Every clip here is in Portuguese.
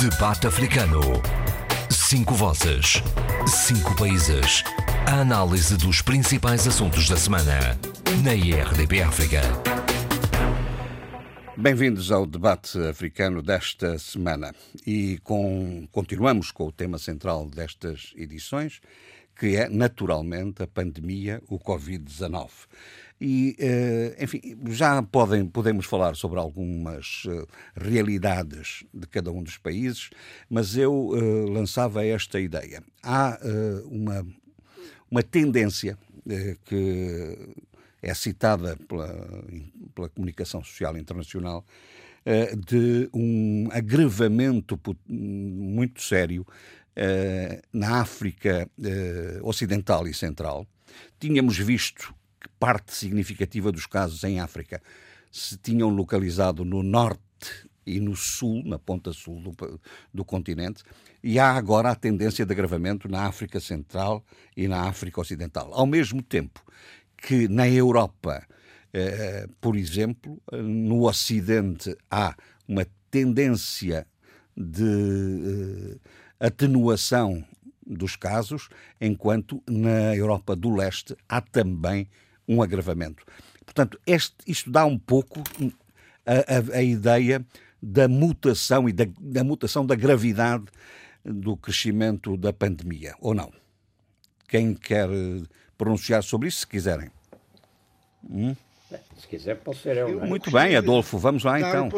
Debate Africano. Cinco vozes. Cinco países. A análise dos principais assuntos da semana. Na IRDP África. Bem-vindos ao debate africano desta semana. E com, continuamos com o tema central destas edições, que é, naturalmente, a pandemia, o Covid-19. E, eh, enfim, já podem, podemos falar sobre algumas eh, realidades de cada um dos países, mas eu eh, lançava esta ideia. Há uma, uma tendência que é citada pela, pela comunicação social internacional de um agravamento muito sério na África Ocidental e Central. Tínhamos visto que parte significativa dos casos em África se tinham localizado no norte e no sul, na ponta sul do, do continente, e há agora a tendência de agravamento na África Central e na África Ocidental. Ao mesmo tempo que na Europa, eh, por exemplo, no Ocidente há uma tendência de eh, atenuação dos casos, enquanto na Europa do Leste há também um agravamento. Portanto, este, isto dá um pouco a, a, a ideia da mutação e da, da, mutação da gravidade do crescimento da pandemia, ou não? Quem quer pronunciar sobre isso, se quiserem? Hum? Se quiser, posso ser eu. É? Muito bem, Adolfo, vamos lá então.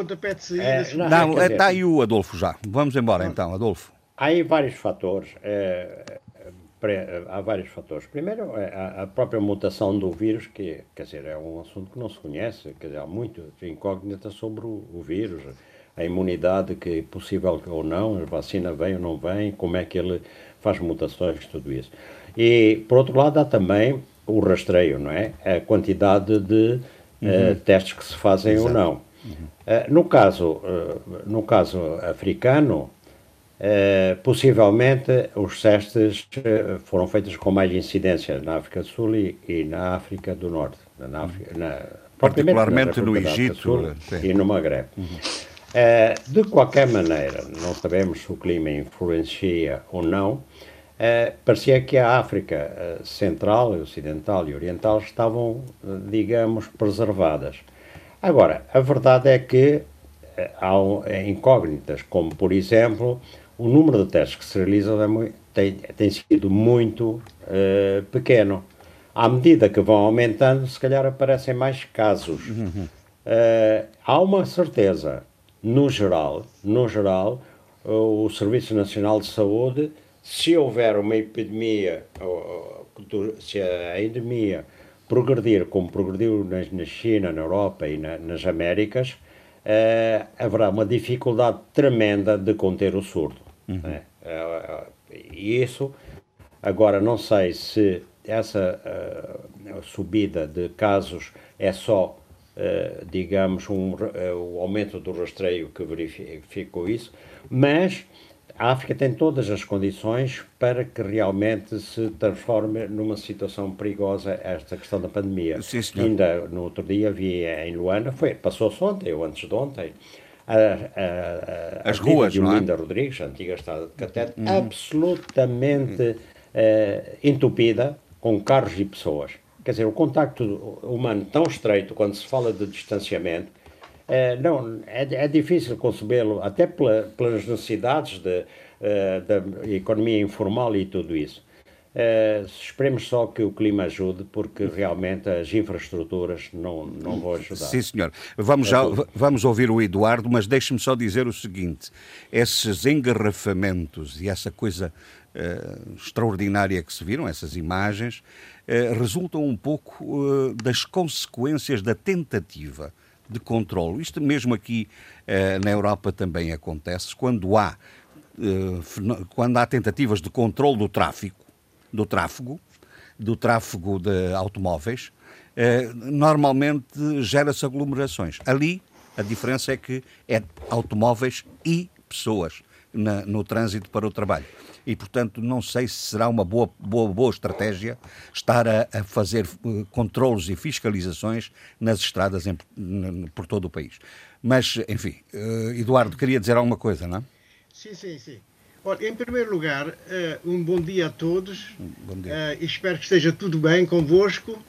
É, não, não está aí o Adolfo já. Vamos embora então, Adolfo. Há aí vários fatores. É, há vários fatores. Primeiro, é a própria mutação do vírus, que quer dizer, é um assunto que não se conhece, quer dizer, há muito incógnita sobre o, vírus, a imunidade que é possível ou não, a vacina vem ou não vem, como é que ele faz mutações, tudo isso. E, por outro lado, há também o rastreio, não é? A quantidade de eh, uhum. uh, testes que se fazem Exato. ou não. Uhum. Uh, no, caso, uh, no caso africano, Uh, possivelmente os testes uh, foram feitos com mais incidência na África do Sul e, e na África do Norte. Na África, na, Particularmente no Egito e no Maghreb. Uhum. Uh, de qualquer maneira, não sabemos se o clima influencia ou não, parecia que a África Central, Ocidental e Oriental estavam, digamos, preservadas. Agora, a verdade é que há incógnitas, como por exemplo o número de testes que se realizam é muito, tem, tem sido muito uh, pequeno. À medida que vão aumentando, se calhar aparecem mais casos. Uhum. Uh, há uma certeza, no geral, no geral, o Serviço Nacional de Saúde, se houver uma epidemia, se a endemia progredir como progrediu na, China, na Europa e na, nas Américas, uh, haverá uma dificuldade tremenda de conter o surdo. Uhum. Né? E isso, agora não sei se essa uh, subida de casos é só, uh, digamos, um, uh, o aumento do rastreio que verificou isso, mas a África tem todas as condições para que realmente se transforme numa situação perigosa esta questão da pandemia. Sim, Ainda no outro dia vi em Luanda, foi, passou-se ontem ou antes de ontem, a, a, as ruas, de Olinda é? Rodrigues, antiga estrada de Catete, uhum. absolutamente uh, entupida com carros e pessoas. Quer dizer, o contacto humano tão estreito, quando se fala de distanciamento, uh, não, é, é difícil concebê-lo, até pela, pelas necessidades de, uh, da economia informal e tudo isso. Uh, esperemos só que o clima ajude, porque realmente as infraestruturas não, não vão ajudar. Sim, senhor. Vamos, já, vamos ouvir o Eduardo, mas deixe-me só dizer o seguinte: esses engarrafamentos e essa coisa uh, extraordinária que se viram, essas imagens, uh, resultam um pouco das consequências da tentativa de controle. Isto mesmo aqui na Europa também acontece, quando há, quando há tentativas de controle do tráfico do tráfego, do tráfego de automóveis, eh, normalmente gera-se aglomerações. Ali a diferença é que é automóveis e pessoas na, no trânsito para o trabalho. E, portanto, não sei se será uma boa, boa, boa estratégia estar a, a fazer uh, controlos e fiscalizações nas estradas em, por todo o país. Mas, enfim, uh, Eduardo, queria dizer alguma coisa, não é? Sim, sim, sim. Olha, em primeiro lugar, uh, um bom dia a todos. Bom dia. Uh, espero que esteja tudo bem convosco.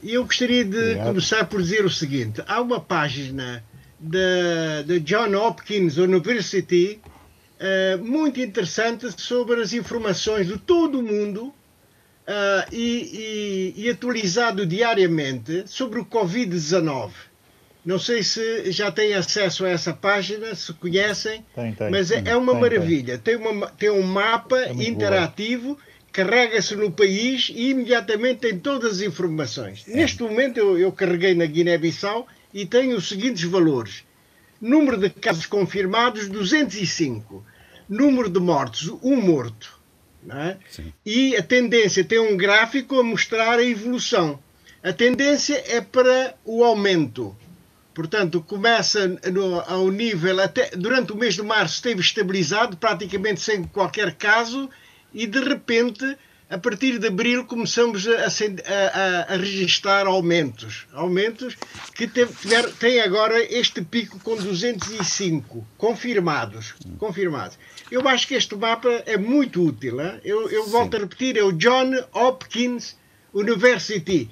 E eu gostaria de Obrigado. começar por dizer o seguinte: há uma página da da John Hopkins University uh, muito interessante sobre as informações de todo o mundo e, e, e atualizado diariamente sobre o Covid-19. Não sei se já têm acesso a essa página, se conhecem, Tem, tem. mas é, é uma Tem, maravilha. Tem, uma, tem um mapa É interativo, carrega-se no país e imediatamente tem todas as informações. Neste momento eu, eu carreguei na Guiné-Bissau e tenho os seguintes valores. Número de casos confirmados, 205. Número de mortos, um morto. é? E a tendência tem um gráfico a mostrar a evolução. A tendência é para o aumento. Portanto, começa no, ao nível, até durante o mês de março esteve estabilizado, praticamente sem qualquer caso, e de repente, a partir de abril, começamos a, a, a- a- registrar aumentos. Aumentos que têm agora este pico com 205 confirmados. confirmados. Eu acho que este mapa é muito útil. hein? Eu, eu volto a repetir, é o John Hopkins University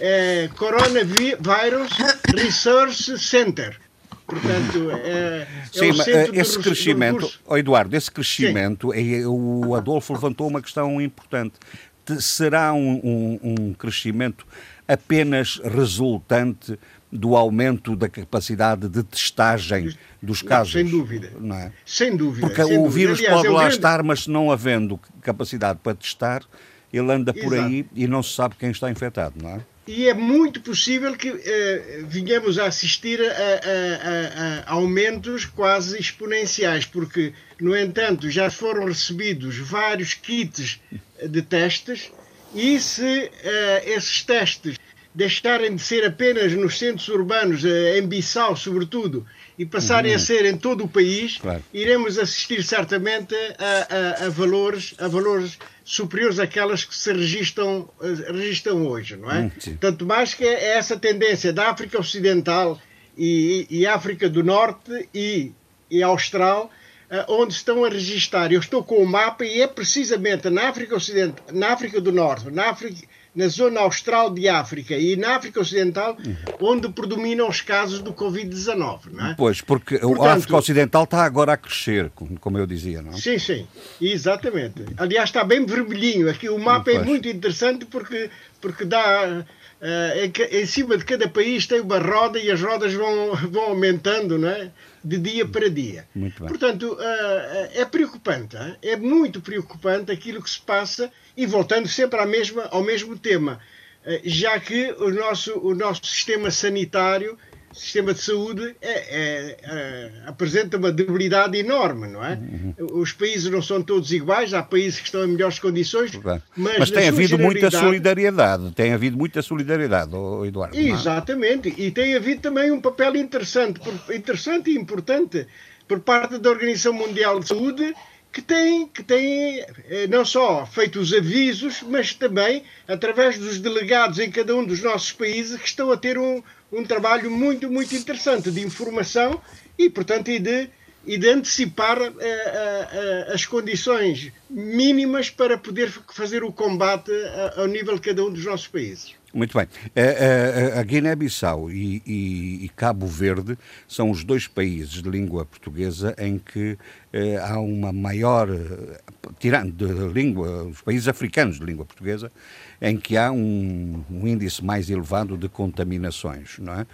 eh, Coronavirus Research Center. Portanto, é, é Sim, o mas eh, esse re- crescimento, oh, Eduardo, esse crescimento, é, o Adolfo levantou uma questão importante. Te- Será um, um- um crescimento apenas resultante do aumento da capacidade de testagem dos casos? Sem dúvida. Não é? Sem dúvida. Porque sem o vírus pode é lá grande- estar, mas não havendo capacidade para testar, ele anda por Exato. aí e não se sabe quem está infectado, não é? E é muito possível que eh, venhamos a assistir a, a- a- a aumentos quase exponenciais, porque, no entanto, já foram recebidos vários kits de testes e se eh, esses testes deixarem de ser apenas nos centros urbanos, eh, em Bissau sobretudo, e passarem a ser em todo o país, Claro. iremos assistir certamente a, a- a valores, a valores superiores àquelas que se registram, eh, registram hoje, não é? Hum, sim. Tanto mais que é essa tendência da África Ocidental e, e África do Norte e, e Austral, eh, onde estão a registrar. Eu estou com o mapa e é precisamente na África Ocidental, na África do Norte, na África na zona austral de África e na África Ocidental, onde predominam os casos do Covid-19, não é? Pois, porque a Portanto- África Ocidental está agora a crescer, como eu dizia, não é? Sim, sim, exatamente. Aliás, está bem vermelhinho. Aqui o mapa é Pois. muito interessante porque, porque dá. eh, em, ca- em cima de cada país tem uma roda e as rodas vão, vão aumentando não é? De dia para dia. Portanto, eh, é preocupante, é muito preocupante aquilo que se passa e voltando sempre à mesma, ao mesmo tema, eh, já que o nosso, o nosso sistema sanitário, sistema de saúde, é- é- é, apresenta uma debilidade enorme, não é? Uhum. Os países não são todos iguais, há países que estão em melhores condições, Bem, mas, Mas tem havido muita solidariedade, tem havido muita solidariedade, Eduardo. Exatamente, e tem havido também um papel interessante, interessante e importante por parte da Organização Mundial de Saúde, que tem, que tem eh, não só feito os avisos, mas também através dos delegados em cada um dos nossos países que estão a ter um, um trabalho muito, muito interessante de informação e, portanto, e de, e de antecipar eh, eh, as condições mínimas para poder fazer o combate ao nível de cada um dos nossos países. Muito bem. A, a- a Guiné-Bissau e, e- e Cabo Verde são os dois países de língua portuguesa em que há uma maior, tirando de língua, os países africanos de língua portuguesa, em que há um, um índice mais elevado de contaminações, não é?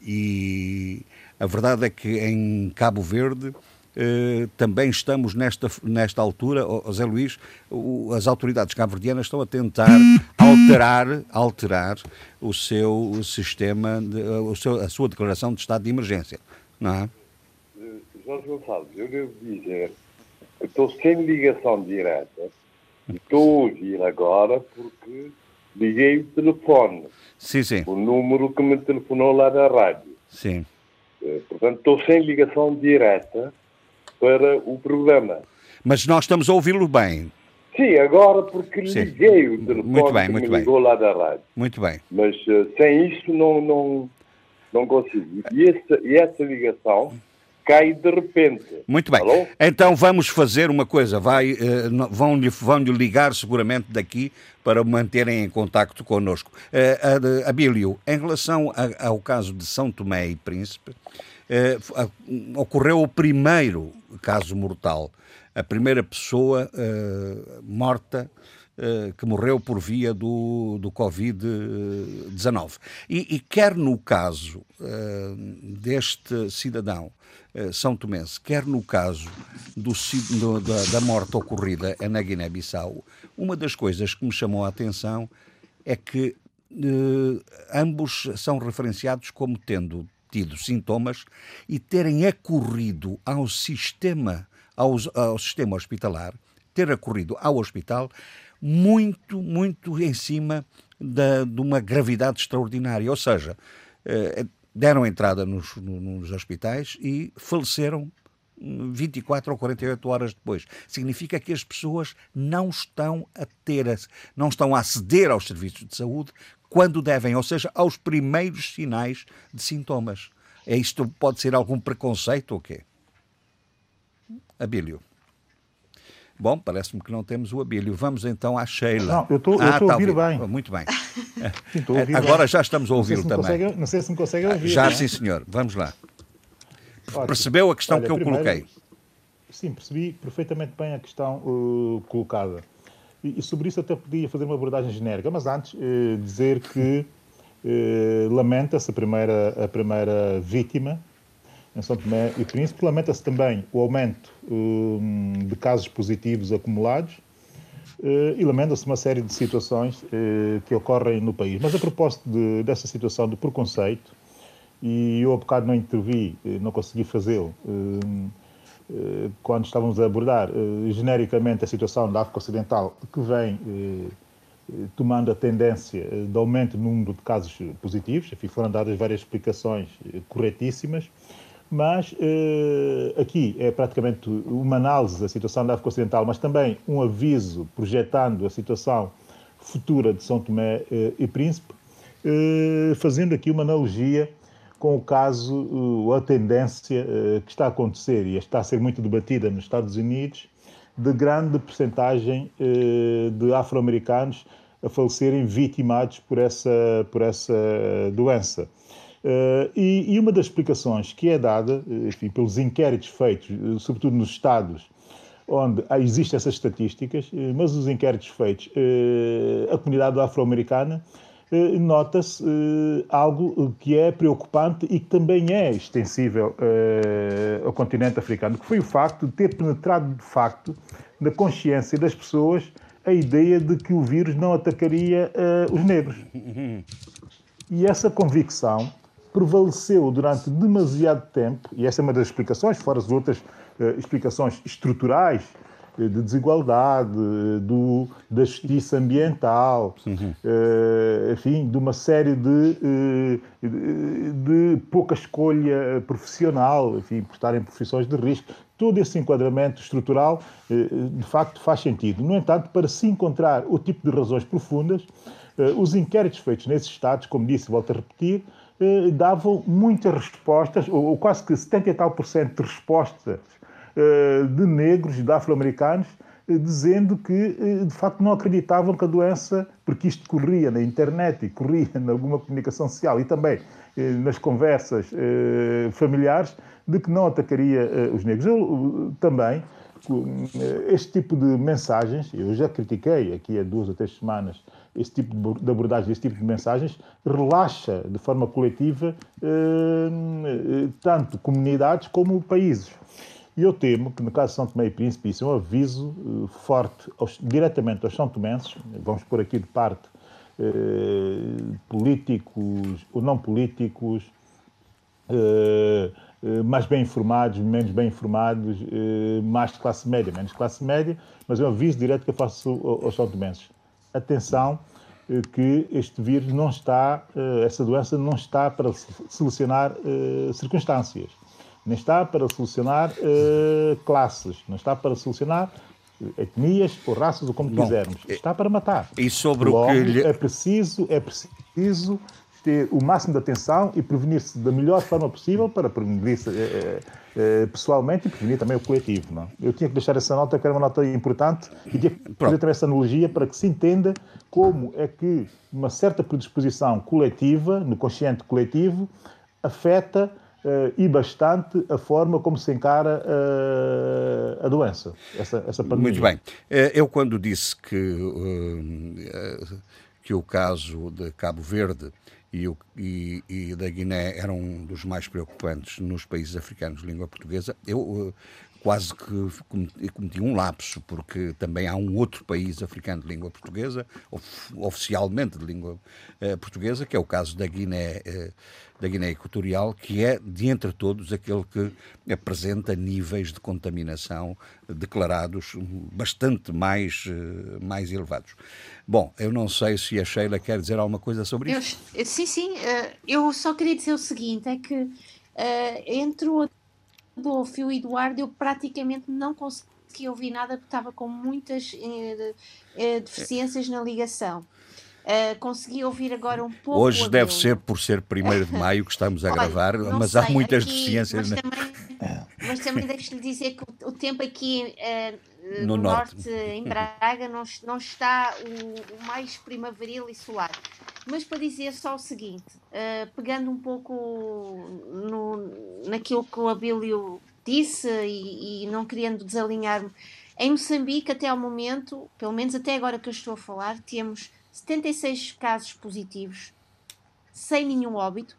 E a verdade é que em Cabo Verde eh, também estamos nesta, nesta altura, ó Zé Luís, o- as autoridades cabo-verdianas estão a tentar alterar, alterar o seu sistema, de- o seu- a sua declaração de estado de emergência, não é? Jorge Gonçalves, eu devo dizer que estou sem ligação direta e estou a ouvir agora porque liguei o telefone, Sim, sim, o número que me telefonou lá da rádio. sim. Eh, Portanto, estou sem ligação direta para o programa. Mas nós estamos a ouvi-lo bem, Sim, agora porque Sim. liguei o telefone Muito bem, muito me bem. ligou lá da rádio. muito bem. Mas eh, sem isso não, não, não consigo. E essa, e essa ligação cai de repente. Muito bem. Alô? Então vamos fazer uma coisa. Vai, no- vão-lhe vão ligar seguramente daqui para manterem em contacto connosco. A- Abílio, em relação a- ao caso de São Tomé e Príncipe, a- ocorreu o primeiro caso mortal. A primeira pessoa eh, morta eh, que morreu por via do, do Covid-19. E, e quer no caso eh, deste cidadão eh, são tomense, quer no caso do, do- da, da morte ocorrida na Guiné-Bissau, uma das coisas que me chamou a atenção é que eh, ambos são referenciados como tendo tido sintomas e terem acorrido ao sistema, aos- ao sistema hospitalar, ter acorrido ao hospital muito, muito em cima da- de uma gravidade extraordinária. Ou seja, eh, deram entrada nos, no- nos hospitais e faleceram hum, 24 ou 48 horas depois. Significa que as pessoas não estão a ter, não estão a aceder aos serviços de saúde quando devem, ou seja, aos primeiros sinais de sintomas. É isto pode ser algum preconceito ou quê? Abílio. Bom, parece-me que não temos o Abílio. Vamos então à Sheila. Não, eu estou- Ah, estou a ouvir bem. Muito bem. Sim, ouvir Agora bem. já estamos a ouvi-lo também. consegue- não sei se me consegue ouvir. Já, não é? sim, senhor. Vamos lá. Ótimo. Percebeu a questão Olha, que eu primeiro- coloquei? Sim, percebi perfeitamente bem a questão uh, colocada. E, sobre isso até podia fazer uma abordagem genérica, mas antes eh, dizer que eh, lamenta-se a primeira, a primeira vítima em São Tomé e Príncipe, lamenta-se também o aumento hum, de casos positivos acumulados eh, e lamenta-se uma série de situações eh, que ocorrem no país. Mas a propósito de, dessa situação de preconceito, e eu há bocado não intervi, eh, não consegui fazê-lo, hum, quando estávamos a abordar eh, genericamente a situação da África Ocidental, que vem eh, eh, tomando a tendência eh, de aumento no número de casos eh, positivos, enfim, foram dadas várias explicações eh, corretíssimas, mas eh, aqui é praticamente uma análise da situação da África Ocidental, mas também um aviso projetando a situação futura de São Tomé eh, e Príncipe, eh, fazendo aqui uma analogia com o caso, a tendência uh, que está a acontecer e está a ser muito debatida nos Estados Unidos, de grande percentagem uh, de afro-americanos a falecerem vitimados por essa, por essa doença. Uh, e, uma das explicações que é dada, enfim, pelos inquéritos feitos, sobretudo nos Estados, onde existem essas estatísticas, mas os inquéritos feitos, a comunidade afro-americana nota-se uh, algo que é preocupante e que também é extensível ao continente africano, que foi o facto de ter penetrado de facto na consciência das pessoas a ideia de que o vírus não atacaria os negros. E essa convicção prevaleceu durante demasiado tempo, e essa é uma das explicações, fora as outras explicações estruturais de desigualdade, do, da justiça ambiental, uhum. uh, enfim, de uma série de, uh, de, de, pouca escolha profissional, enfim, por estar em profissões de risco. Todo esse enquadramento estrutural, uh, de facto, faz sentido. No entanto, para se encontrar o tipo de razões profundas, os inquéritos feitos nesses Estados, como disse, volto a repetir, davam muitas respostas, ou, ou quase que 70 e tal por cento de respostas de negros, de afro-americanos, dizendo que de facto não acreditavam que a doença, porque isto corria na internet e corria em alguma comunicação social e também nas conversas familiares, de que não atacaria os negros. Eu também, este tipo de mensagens, eu já critiquei aqui há duas ou três semanas este tipo de abordagem, este tipo de mensagens, relaxa de forma coletiva tanto comunidades como países. E eu temo que, no caso de São Tomé e Príncipe, isso é um aviso uh, forte aos, diretamente aos São Tomenses, vamos pôr aqui de parte uh, políticos ou não políticos, uh, mais bem informados, menos bem informados, mais de classe média, menos classe média, mas é um aviso direto que eu faço aos São Tomenses. Atenção, que este vírus não está, essa doença não está para solucionar circunstâncias não está para solucionar uh, classes, não está para solucionar etnias ou raças ou como Bom, quisermos. Está para matar. E sobre Logo, o que lhe... é preciso é preciso ter o máximo de atenção e prevenir-se da melhor forma possível para prevenir-se. É, eh, pessoalmente e prevenir também o coletivo. Não? Eu tinha que deixar essa nota, que era uma nota importante, e tinha que fazer também essa analogia para que se entenda como é que uma certa predisposição coletiva, no consciente coletivo, afeta uh, e bastante a forma como se encara uh, a doença, essa, essa pandemia. Muito bem. Eu, quando disse que, uh, que o caso de Cabo Verde e, o, e, e, da Guiné eram um dos mais preocupantes nos países africanos de língua portuguesa, eu quase que cometi um lapso, porque também há um outro país africano de língua portuguesa, of, oficialmente de língua uh, portuguesa, que é o caso da Guiné, uh, da Guiné Equatorial, que é, de entre todos, aquele que apresenta níveis de contaminação declarados bastante mais, mais elevados. Bom, eu não sei se a Sheila quer dizer alguma coisa sobre isso. Sim, sim. eu só queria dizer o seguinte: é que entre o Adolfo e o Eduardo, eu praticamente não consegui ouvir nada porque estava com muitas eh, eh, deficiências na ligação. Uh, consegui ouvir agora um pouco. Hoje deve ser por ser 1 de maio que estamos a Olha, gravar, mas sei, há muitas aqui, deficiências. Mas, também, mas também deixo-lhe dizer que o, o tempo aqui uh, no, no, norte, norte em Braga, não, não está o, o, mais primaveril e solar. Mas para dizer só o seguinte, uh, pegando um pouco no, naquilo que o Abílio disse e, e não querendo desalinhar-me, em Moçambique, até ao momento, pelo menos até agora que eu estou a falar, temos 76 casos positivos, sem nenhum óbito.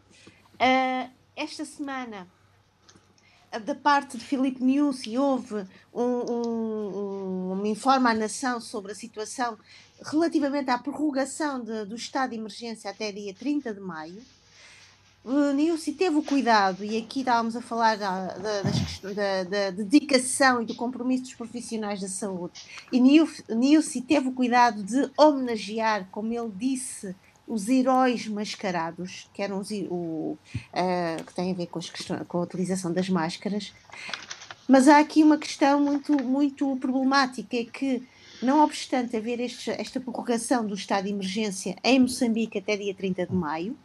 Uh, esta semana, da parte de Filipe Niusi, houve um, um, um, me informa à nação sobre a situação relativamente à prorrogação de, do estado de emergência até dia 30 de maio. Nilce teve o cuidado, e aqui estávamos a falar da, da, da, da, dedicação e do compromisso dos profissionais da saúde, e Nilce teve o cuidado de homenagear, como ele disse, os heróis mascarados, que eram os, o, uh, que têm a ver com, questões, com a utilização das máscaras. Mas há aqui uma questão muito, muito problemática, é que não obstante haver este, esta prorrogação do estado de emergência em Moçambique até dia 30 de maio,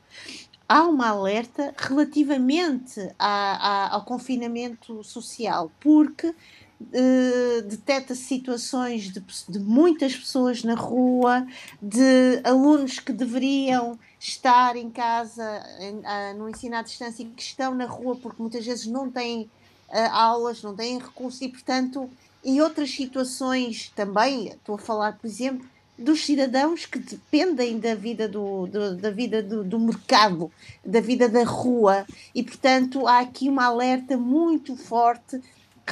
há uma alerta relativamente a, a, ao confinamento social, porque uh, detecta situações de, de, muitas pessoas na rua, de alunos que deveriam estar em casa em, uh, no ensino à distância e que estão na rua porque muitas vezes não têm uh, aulas, não têm recursos e, portanto, em outras situações também, estou a falar, por exemplo, dos cidadãos que dependem da vida do, do da vida do, do, mercado, da vida da rua, e portanto há aqui uma alerta muito forte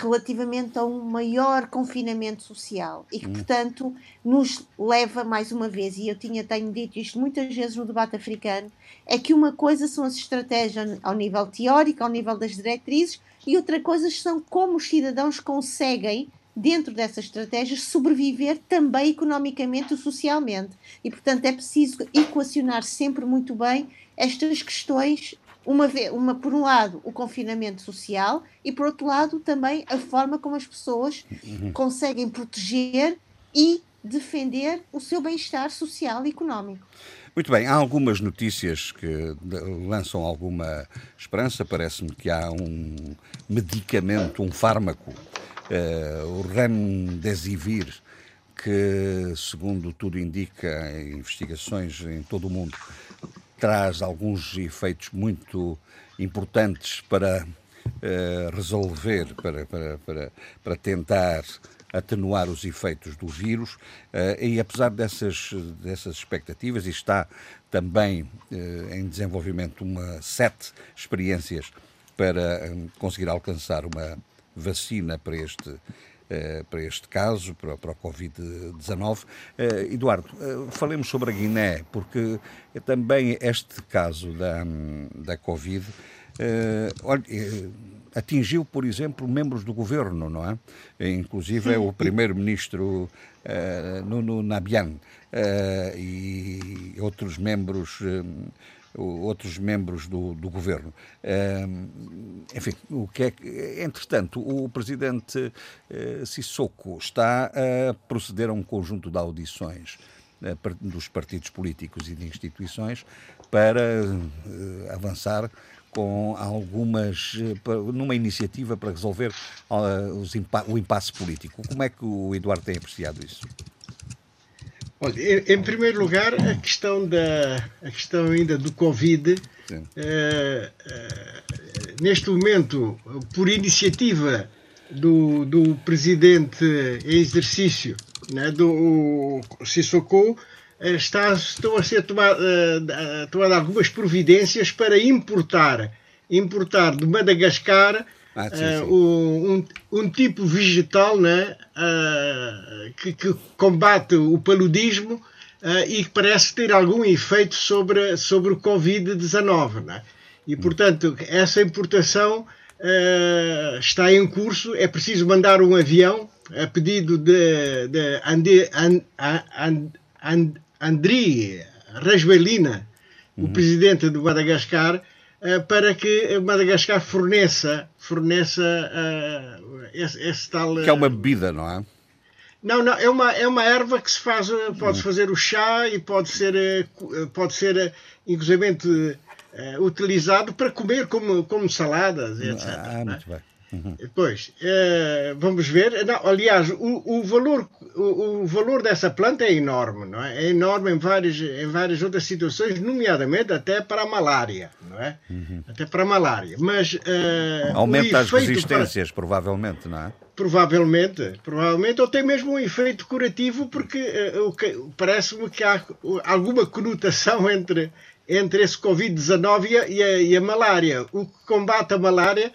relativamente a um maior confinamento social e que, hum. portanto, nos leva mais uma vez, e eu tinha, tenho dito isto muitas vezes no debate africano, é que uma coisa são as estratégias ao nível teórico, ao nível das diretrizes, e outra coisa são como os cidadãos conseguem dentro dessas estratégias, sobreviver também economicamente e socialmente. E, portanto, é preciso equacionar sempre muito bem estas questões, uma, uma por um lado, o confinamento social e, por outro lado, também a forma como as pessoas uhum. conseguem proteger e defender o seu bem-estar social e económico. Muito bem, há algumas notícias que lançam alguma esperança. Parece-me que há um medicamento, um fármaco uh, o Remdesivir, que, segundo tudo indica, investigações em todo o mundo, traz alguns efeitos muito importantes para uh, resolver, para, para, para, para tentar atenuar os efeitos do vírus. Uh, e apesar dessas, dessas expectativas e está também uh, em desenvolvimento uma sete experiências para um, conseguir alcançar uma vacina para este, para este caso, para, para o Covid-19. Uh, eh, Eduardo, uh, falemos sobre a Guiné, porque também este caso da, da Covid atingiu, por exemplo, membros do governo, não é? Inclusive é o primeiro-ministro Nuno Nabian e outros membros outros membros do, do governo. enfim, o que é que, entretanto, o presidente uh, Sissoko está a proceder a um conjunto de audições uh, dos partidos políticos e de instituições para uh, avançar com algumas numa iniciativa para resolver os, o impasse político. Como é que o Eduardo tem apreciado isso? Olha, em primeiro lugar, a questão, da, a questão ainda do Covid, uh, uh, neste momento, por iniciativa do, do presidente em exercício, né, do Sissoko, eh, está, estão a ser tomadas tomado algumas providências para importar, importar de Madagascar ah, sim, sim. Uh, um, um, tipo vegetal né, uh, que, que, combate o paludismo uh, e que parece ter algum efeito sobre, sobre o Covid-19. Né? E, hum. portanto, essa importação está em curso. É preciso mandar um avião a pedido de, de Ande, And, And, And, Andri Rasvelina, uhum. o presidente de Madagascar, eh, para que Madagascar forneça, forneça uh, esse, esse, tal. Que é uma bebida, não é? Não, não, é uma, é uma erva que se faz, pode-se uhum. fazer o chá e pode ser, pode ser inclusive, utilizado para comer como, como saladas, etc. Ah, muito bem. Uhum. Pois, é, vamos ver. Não, aliás, o, o valor, o, o, valor dessa planta é enorme, não é? É enorme em várias, em várias outras situações, nomeadamente até para a malária, não é? Uhum. Até para a malária. Mas uh, aumenta as resistências, para... provavelmente, não é? Provavelmente, provavelmente, ou tem mesmo um efeito curativo, porque uh, parece-me que há alguma conotação entre, entre esse Covid-19 e, e, e a malária. O que combate a malária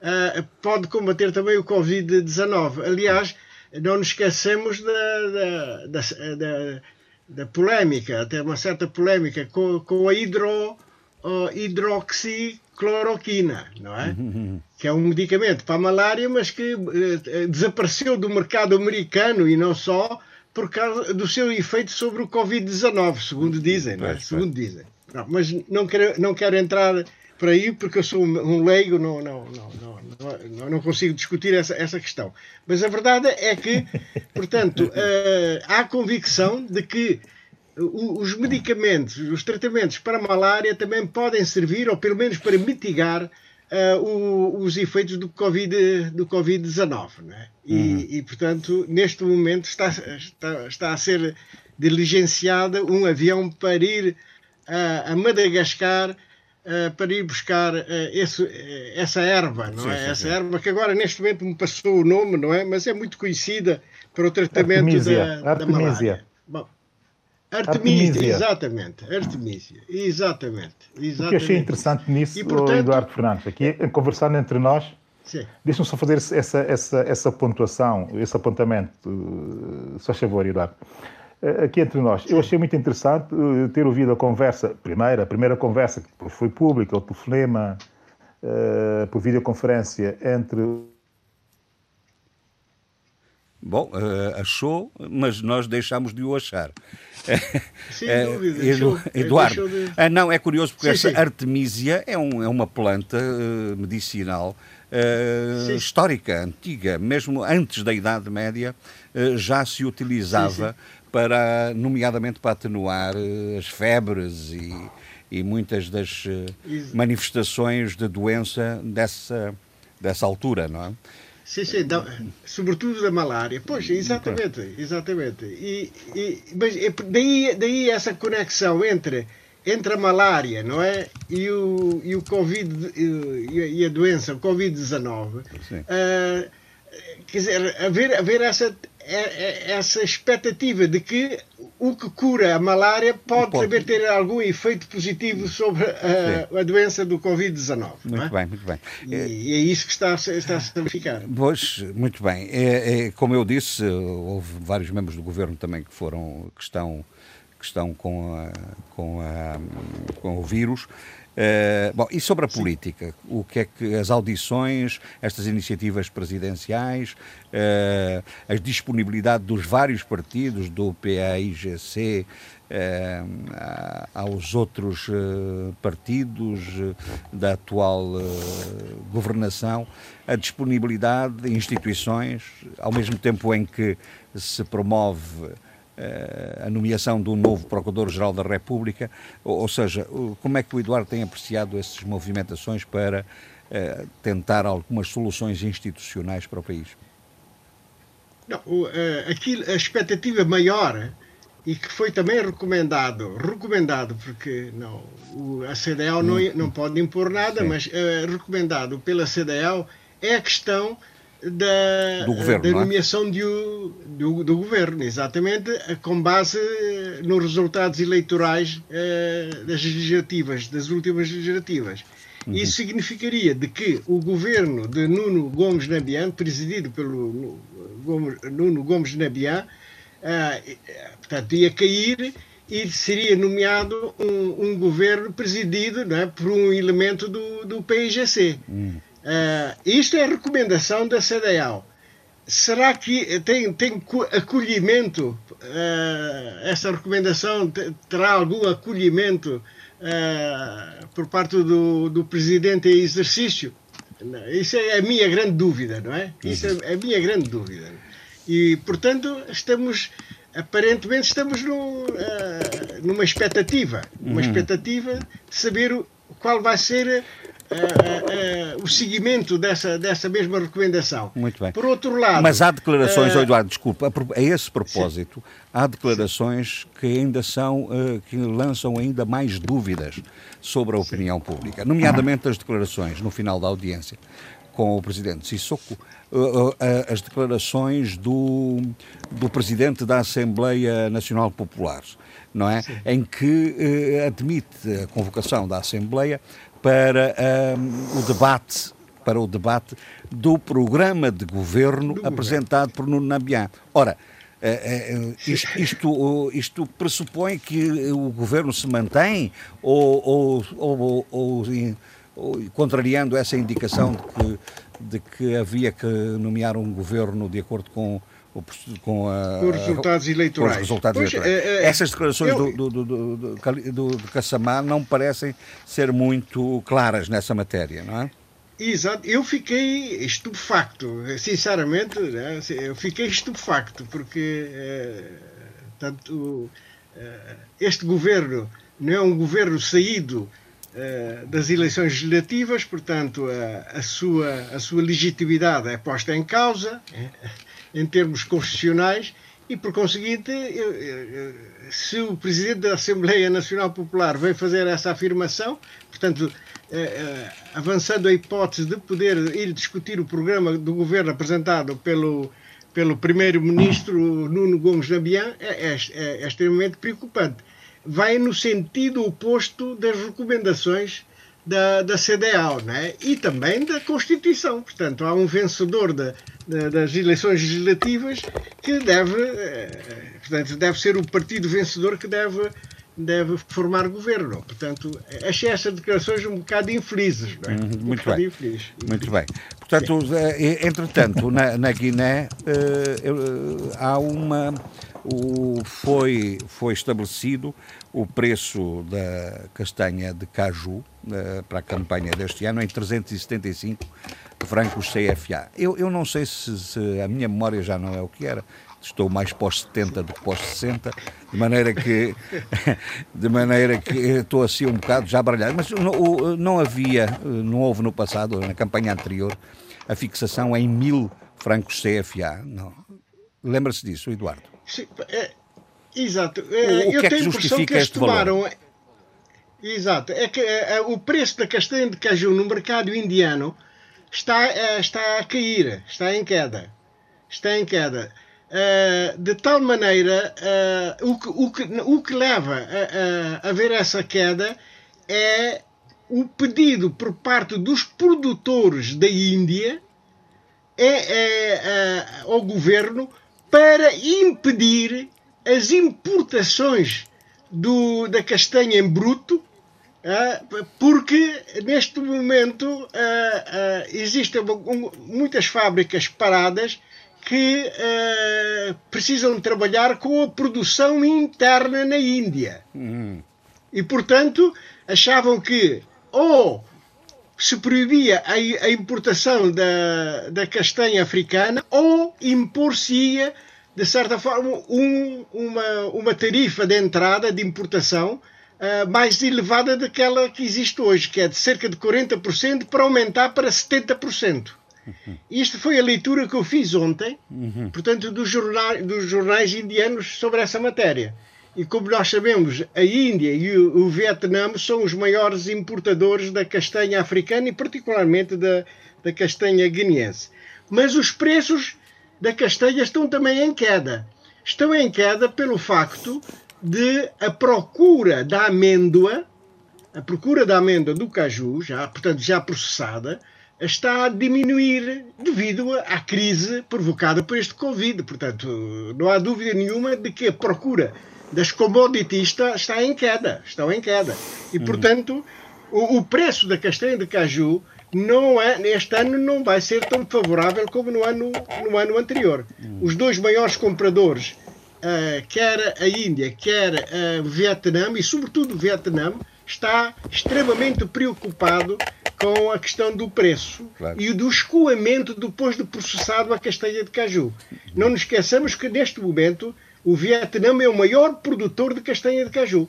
uh, pode combater também o Covid-19. Aliás, não nos esquecemos da, da, da, da, da polémica, até uma certa polémica com, com a hidro, uh, hidroxicloroquina, não é? Que é um medicamento para a malária, mas que uh, desapareceu do mercado americano e não só por causa do seu efeito sobre o Covid-19, segundo dizem, não é? Segundo dizem. Não, mas não quero, não quero entrar por aí, porque eu sou um leigo, não, não, não, não, não consigo discutir essa, essa questão. Mas a verdade é que, portanto, uh, há convicção de que os medicamentos, os tratamentos para a malária também podem servir, ou pelo menos para mitigar uh, o, os efeitos do Covid-19. Do COVID né? e, uhum. e, portanto, neste momento está, está, está a ser diligenciada um avião para ir a, a Madagascar Uh, para ir buscar uh, esse, uh, essa erva, não sim, é? Sim, essa sim. erva que agora neste momento me passou o nome, não é? Mas é muito conhecida para o tratamento Artemisia. da, Artemisia. da malária. Bom, Artemisia, Artemisia, exatamente, Artemisia, exatamente, exatamente. O que achei interessante nisso, e, portanto, Eduardo Fernandes, aqui conversando entre nós, deixa-me só fazer essa, essa, essa pontuação, esse apontamento, só favor, Eduardo. Eh, aqui entre nós. Eu achei muito interessante eh, ter ouvido a conversa, primeira, a primeira conversa que foi pública, o telefonema uh, por videoconferência entre. Bom, uh, achou, mas nós deixámos de o achar. Sim, dúvida, Edu, Eduardo, de... ah, não, é curioso porque sim, essa sim. artemisia é, um, é uma planta uh, medicinal uh, histórica, antiga, mesmo antes da Idade Média, uh, já se utilizava sim, para, nomeadamente para atenuar uh, as febres e, e muitas das uh, manifestações de doença dessa, dessa altura, não é? Sim, sim, da, sobretudo da malária. Pois, exatamente, exatamente. E, e, mas é daí, daí essa conexão entre, entre a malária, não é? E o, e o Covid, e, a doença, o Covid-19. Uh, quer dizer, haver, haver essa, essa expectativa de que o que cura a malária pode, pode. também ter algum efeito positivo sobre a, a doença do Covid-19. Muito é? bem, muito bem. E, é isso que está, está a verificar. Pois, muito bem. É, é, como eu disse, houve vários membros do governo também que foram, que estão, que estão com, a, com, a, com o vírus. Uh, bom, e sobre a política, o que é que as audições, estas iniciativas presidenciais, uh, a disponibilidade dos vários partidos, do PAIGC, uh, aos outros partidos da atual governação, a disponibilidade de instituições, ao mesmo tempo em que se promove a nomeação do novo Procurador-Geral da República, ou, seja, como é que o Eduardo tem apreciado essas movimentações para tentar algumas soluções institucionais para o país? Não, o, aquilo, a expectativa maior e que foi também recomendado, recomendado porque não, a CDL não, hum. não pode impor nada, Sim. mas recomendado pela CDL é a questão da, governo, da é? nomeação é? do, do, do, governo, exatamente com base nos resultados eleitorais uh, das legislativas, das últimas legislativas. Uhum. Isso significaria de que o governo de Nuno Gomes Nabian, presidido pelo Nuno Gomes Nabian, uh, portanto, ia cair e seria nomeado um, um governo presidido é, por um elemento do, do PIGC. Hum. Uh, isto é a recomendação da CDAO. Será que tem, tem acolhimento? Uh, essa recomendação terá algum acolhimento uh, por parte do, do presidente em exercício? Isso é a minha grande dúvida, não é? Isso é a minha grande dúvida. E, portanto, estamos aparentemente estamos no, uh, numa expectativa, uma uhum. expectativa de saber qual vai ser uh, uh, o seguimento dessa, dessa mesma recomendação. Muito bem. Por outro lado. Mas há declarações, uh, Eduardo, desculpa, a, esse propósito, sim. há declarações que ainda são, que lançam ainda mais dúvidas sobre a opinião sim. pública, nomeadamente as declarações no final da audiência com o presidente Sissoko as declarações do, do presidente da Assembleia Nacional Popular, não é? Sim. Em que eh, admite a convocação da Assembleia para um, o debate para o debate do programa de governo do apresentado governo. por Nuno Nabian. Ora, Uh, isto, isto, isto, pressupõe que o governo se mantém ou, ou, ou, ou, contrariando essa indicação de que de que havia que nomear um governo de acordo com com, a, os resultados eleitorais. os resultados pois, eleitorais. É, é, Essas declarações eu, do, do, do, do, do, não parecem ser muito claras nessa matéria, não é? Exato, eu fiquei estupefacto, sinceramente, né? eu fiquei estupefacto, porque é, tanto, é, este governo não é um governo saído eh, das eleições legislativas, portanto, a, a, sua, a sua legitimidade é posta em causa em termos constitucionais e, por conseguinte, se o Presidente da Assembleia Nacional Popular vem fazer essa afirmação, portanto, eh, eh, avançando a hipótese de poder ir discutir o programa do governo apresentado pelo, pelo Primeiro-Ministro Nuno Gomes Nabian, é, é, é, é extremamente preocupante. Vai no sentido oposto das recomendações da, da CDAO né? e também da Constituição. Portanto, há um vencedor da, da, das eleições legislativas que deve, eh, portanto, deve ser o partido vencedor que deve, deve formar governo. Portanto, achei essas declarações um bocado infelizes. Não é? Uhum, muito um bem. Infeliz, Muito bem. Portanto. Eh, entretanto, na, na Guiné uh, há uma o, foi, foi estabelecido o preço da castanha de caju uh, para a campanha deste ano em 375 francos CFA. Eu, eu não sei se, se, a minha memória já não é o que era, estou mais pós 70 do que pós 60, de maneira que de maneira que estou assim um bocado já baralhado, mas não, não havia, não houve no passado, na campanha anterior, a fixação em mil francos CFA. Lembra-se disso, Eduardo? Sim, é, exato. É, o, eu é tenho a impressão que eles tomaram. É, exato. É que é, é, o preço da castanha de caju no mercado indiano está, é, está a cair, está em queda. Está em queda. de tal maneira, o, que, o, que, o que leva a, a, a ver essa queda é o pedido por parte dos produtores da Índia é, é, é, ao governo para impedir as importações do, da castanha em bruto, uh, porque neste momento uh, uh, existem muitas fábricas paradas que precisam trabalhar com a produção interna na Índia. Uhum. E, portanto, achavam que ou se proibia a, a importação da, da castanha africana ou impor-se-ia de certa forma, um, uma, uma tarifa de entrada de importação uh, mais elevada daquela que existe hoje, que é de cerca de 40%, para aumentar para 70%. Uhum. Isto foi a leitura que eu fiz ontem, uhum. portanto, dos jornais, dos jornais indianos sobre essa matéria. E como nós sabemos, a Índia e o, o Vietnã são os maiores importadores da castanha africana e, particularmente, da, da castanha guineense. Mas os preços da castanha estão também em queda. Estão em queda pelo facto de a procura da amêndoa, a procura da amêndoa do caju, já, portanto já processada, está a diminuir devido à crise provocada por este Covid. Portanto, não há dúvida nenhuma de que a procura das commodities está, está em queda. Estão em queda. E, uhum. portanto, o, o, preço da castanha de caju não é, este ano não vai ser tão favorável como no ano, no ano anterior. Uhum. Os dois maiores compradores, uh, quer a Índia, quer o uh, Vietnã, e sobretudo o Vietnã, está extremamente preocupado com a questão do preço claro. e do escoamento depois de processado a castanha de caju. Não nos esqueçamos que neste momento o Vietnã é o maior produtor de castanha de caju.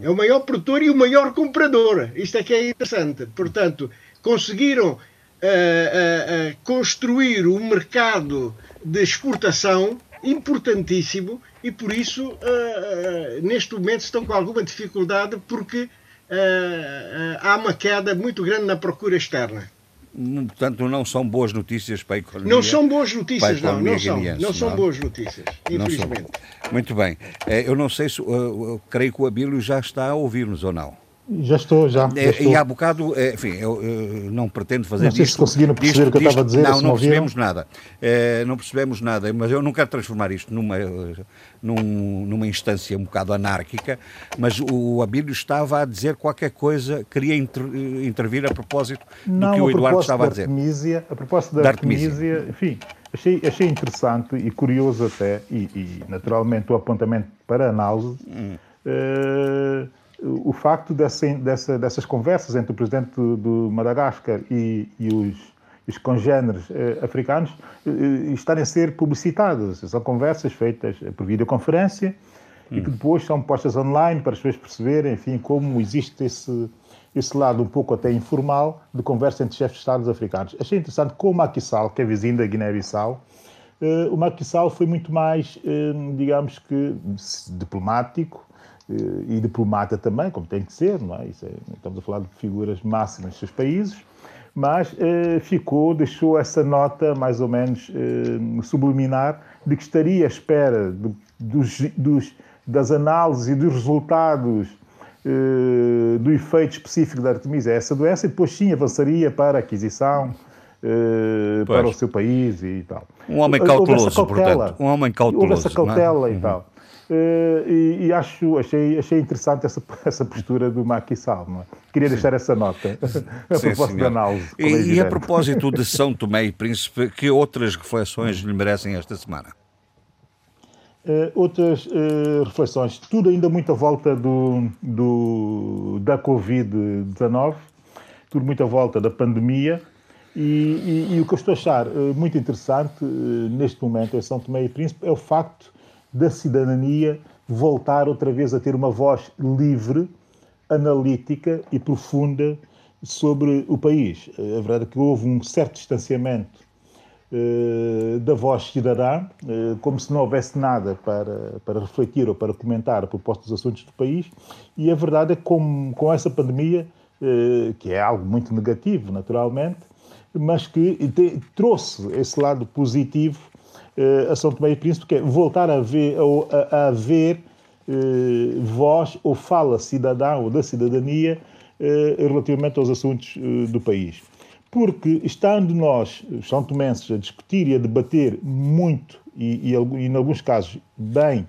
É o maior produtor e o maior comprador. Isto é que é interessante. Portanto, conseguiram uh, uh, construir um mercado de exportação importantíssimo e por isso neste momento estão com alguma dificuldade porque há uma queda muito grande na procura externa. Portanto, não são boas notícias para a economia. Não são boas notícias, não. Não são, não são boas notícias, infelizmente. Muito bem. Eu não sei se. Eu creio que o Abílio já está a ouvir-nos ou não. Já estou, já. já estou. E há bocado, é, enfim, eu, eu não pretendo fazer não sei disto. Se conseguiram perceber disto, o que eu estava a dizer. Não, não percebemos nada. É, não percebemos nada, mas eu não quero transformar isto numa, num, numa instância um bocado anárquica, mas o Abílio estava a dizer qualquer coisa, queria inter, intervir a propósito não, do que o Eduardo estava a dizer. Artemisia, a propósito da, da Artemisia, Artemisia, enfim, achei, achei interessante e curioso até, e, e naturalmente o apontamento para análise. Hum. Uh, o facto dessa, dessa, dessas conversas entre o presidente do Madagascar e, e os, os congêneres eh, africanos eh, estarem a ser publicitadas. São conversas feitas por videoconferência hum. e que depois são postas online para as pessoas perceberem, enfim, como existe esse, esse lado um pouco até informal de conversa entre chefes de Estados africanos. Achei interessante como Macky Sall, que é vizinho da Guiné-Bissau, eh, o Macky Sall foi muito mais, eh, digamos que, diplomático, eh, e diplomata também, como tem que ser, não é? é estamos a falar de figuras máximas dos seus países, mas eh, ficou, deixou essa nota mais ou menos eh, subliminar de que estaria à espera dos, dos, das análises e dos resultados eh, do efeito específico da Artemisa a essa doença e depois sim avançaria para a aquisição eh, para o seu país e tal. Um homem cauteloso, portanto. Um homem cauteloso. Houve essa cautela é? e uhum. tal. Uh, e, e, acho, achei, achei interessante essa, essa postura do Macky Sall. É? Queria Sim. deixar essa nota a Sim, propósito de análise. E, é e a propósito de São Tomé e Príncipe, que outras reflexões lhe merecem esta semana? Uh, outras uh, reflexões, tudo ainda muito à volta do, do, da Covid-19, tudo muito à volta da pandemia. E, e, e, o que eu estou a achar muito interessante neste momento em São Tomé e Príncipe é o facto da cidadania voltar outra vez a ter uma voz livre, analítica e profunda sobre o país. A verdade é que houve um certo distanciamento uh, da voz cidadã, uh, como se não houvesse nada para, para refletir ou para comentar a propósito dos assuntos do país, e a verdade é que com, com essa pandemia, que é algo muito negativo, naturalmente, mas que te, trouxe esse lado positivo a São Tomé e Príncipe, que é voltar a ver, a, a ver uh, voz ou fala cidadã ou da cidadania uh, relativamente aos assuntos do país. Porque estando nós, São Tomenses, a discutir e a debater muito, e, e, e em alguns casos bem,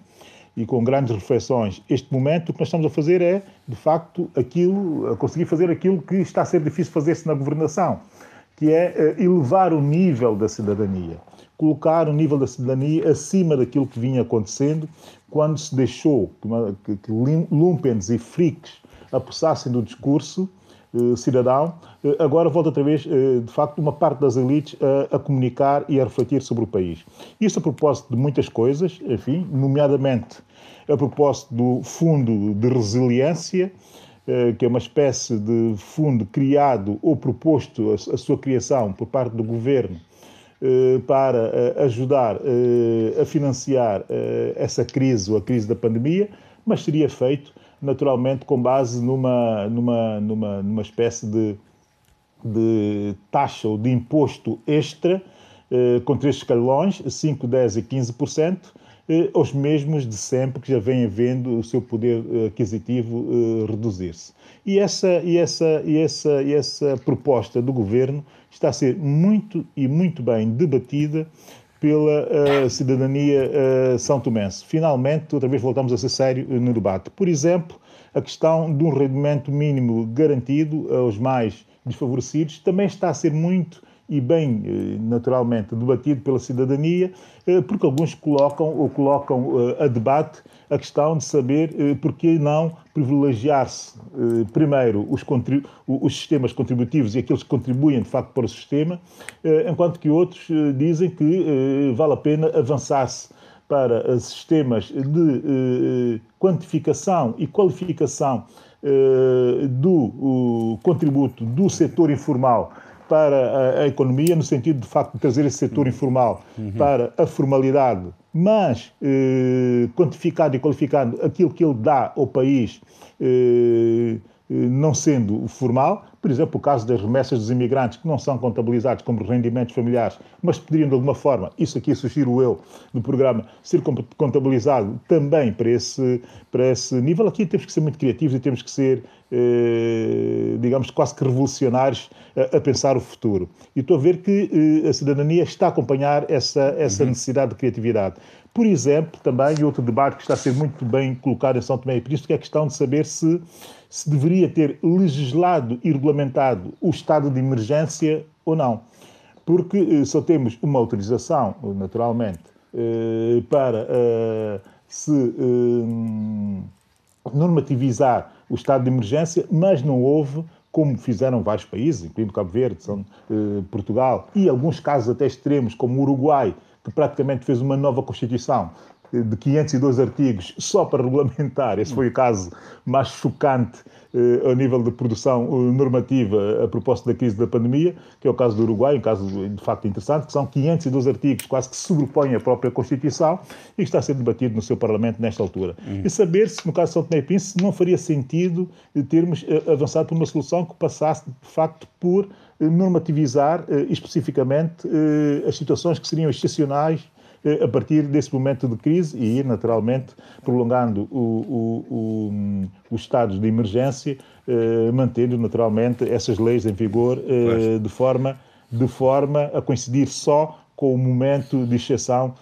e com grandes reflexões, este momento, o que nós estamos a fazer é, de facto, aquilo, a conseguir fazer aquilo que está a ser difícil fazer-se na governação, que é elevar o nível da cidadania colocar o nível da cidadania acima daquilo que vinha acontecendo quando se deixou que, que, lumpens e freaks apossassem do discurso cidadão, agora volta outra vez, de facto, uma parte das elites a, a, comunicar e a refletir sobre o país. Isso a propósito de muitas coisas, enfim, nomeadamente a propósito do Fundo de Resiliência, que é uma espécie de fundo criado ou proposto a sua criação por parte do governo para ajudar a financiar essa crise, ou a crise da pandemia, mas seria feito naturalmente com base numa, numa, numa, numa espécie de, de taxa ou de imposto extra eh, com três escalões, 5, 10 e 15%, eh, os mesmos de sempre que já vêm vendo o seu poder eh, aquisitivo eh, reduzir-se. E essa, e, essa, e, essa, e essa proposta do governo está a ser muito e muito bem debatida pela uh, cidadania uh, são tomense. Finalmente, outra vez voltamos a ser sério no debate. Por exemplo, a questão de um rendimento mínimo garantido aos mais desfavorecidos também está a ser muito e bem naturalmente debatido pela cidadania, porque alguns colocam ou colocam a debate a questão de saber eh, por que não privilegiar-se eh, primeiro os, os, sistemas contributivos e aqueles que contribuem de facto para o sistema, eh, enquanto que outros eh, dizem que eh, vale a pena avançar-se para eh, sistemas de quantificação e qualificação do contributo do setor informal para a, economia, no sentido de facto de trazer esse setor uhum. informal uhum. para a formalidade mas eh, quantificado e qualificado aquilo que ele dá ao país, eh, não sendo formal, por exemplo, o caso das remessas dos imigrantes, que não são contabilizados como rendimentos familiares, mas poderiam de alguma forma, isso aqui sugiro eu no programa, ser contabilizado também para esse, para esse nível. Aqui temos que ser muito criativos e temos que ser, eh, digamos, quase que revolucionários a, a, pensar o futuro. E estou a ver que eh, a cidadania está a acompanhar essa, essa uhum. necessidade de criatividade. Por exemplo, também outro debate que está a ser muito bem colocado em São Tomé e Príncipe, que é a questão de saber se se deveria ter legislado e regulamentado o estado de emergência ou não. Porque eh, só temos uma autorização, naturalmente, eh, para eh, se normativizar o estado de emergência, mas não houve, como fizeram vários países, incluindo Cabo Verde, São, Portugal e alguns casos até extremos, como o Uruguai, que praticamente fez uma nova Constituição de 502 artigos só para regulamentar. Esse foi o caso mais chocante eh, ao nível de produção eh, normativa a propósito da crise da pandemia, que é o caso do Uruguai, um caso de facto interessante, que são 502 artigos quase que sobrepõem a própria Constituição e que está a ser debatido no seu Parlamento nesta altura. Uhum. E saber se, no caso de São Tomé e Príncipe, não faria sentido termos eh, avançado por uma solução que passasse, de facto, por normativizar especificamente as situações que seriam excepcionais a partir desse momento de crise e ir naturalmente prolongando o, o, o, os estados de emergência, eh, mantendo naturalmente essas leis em vigor eh, de, forma, de forma a coincidir só com o momento de exceção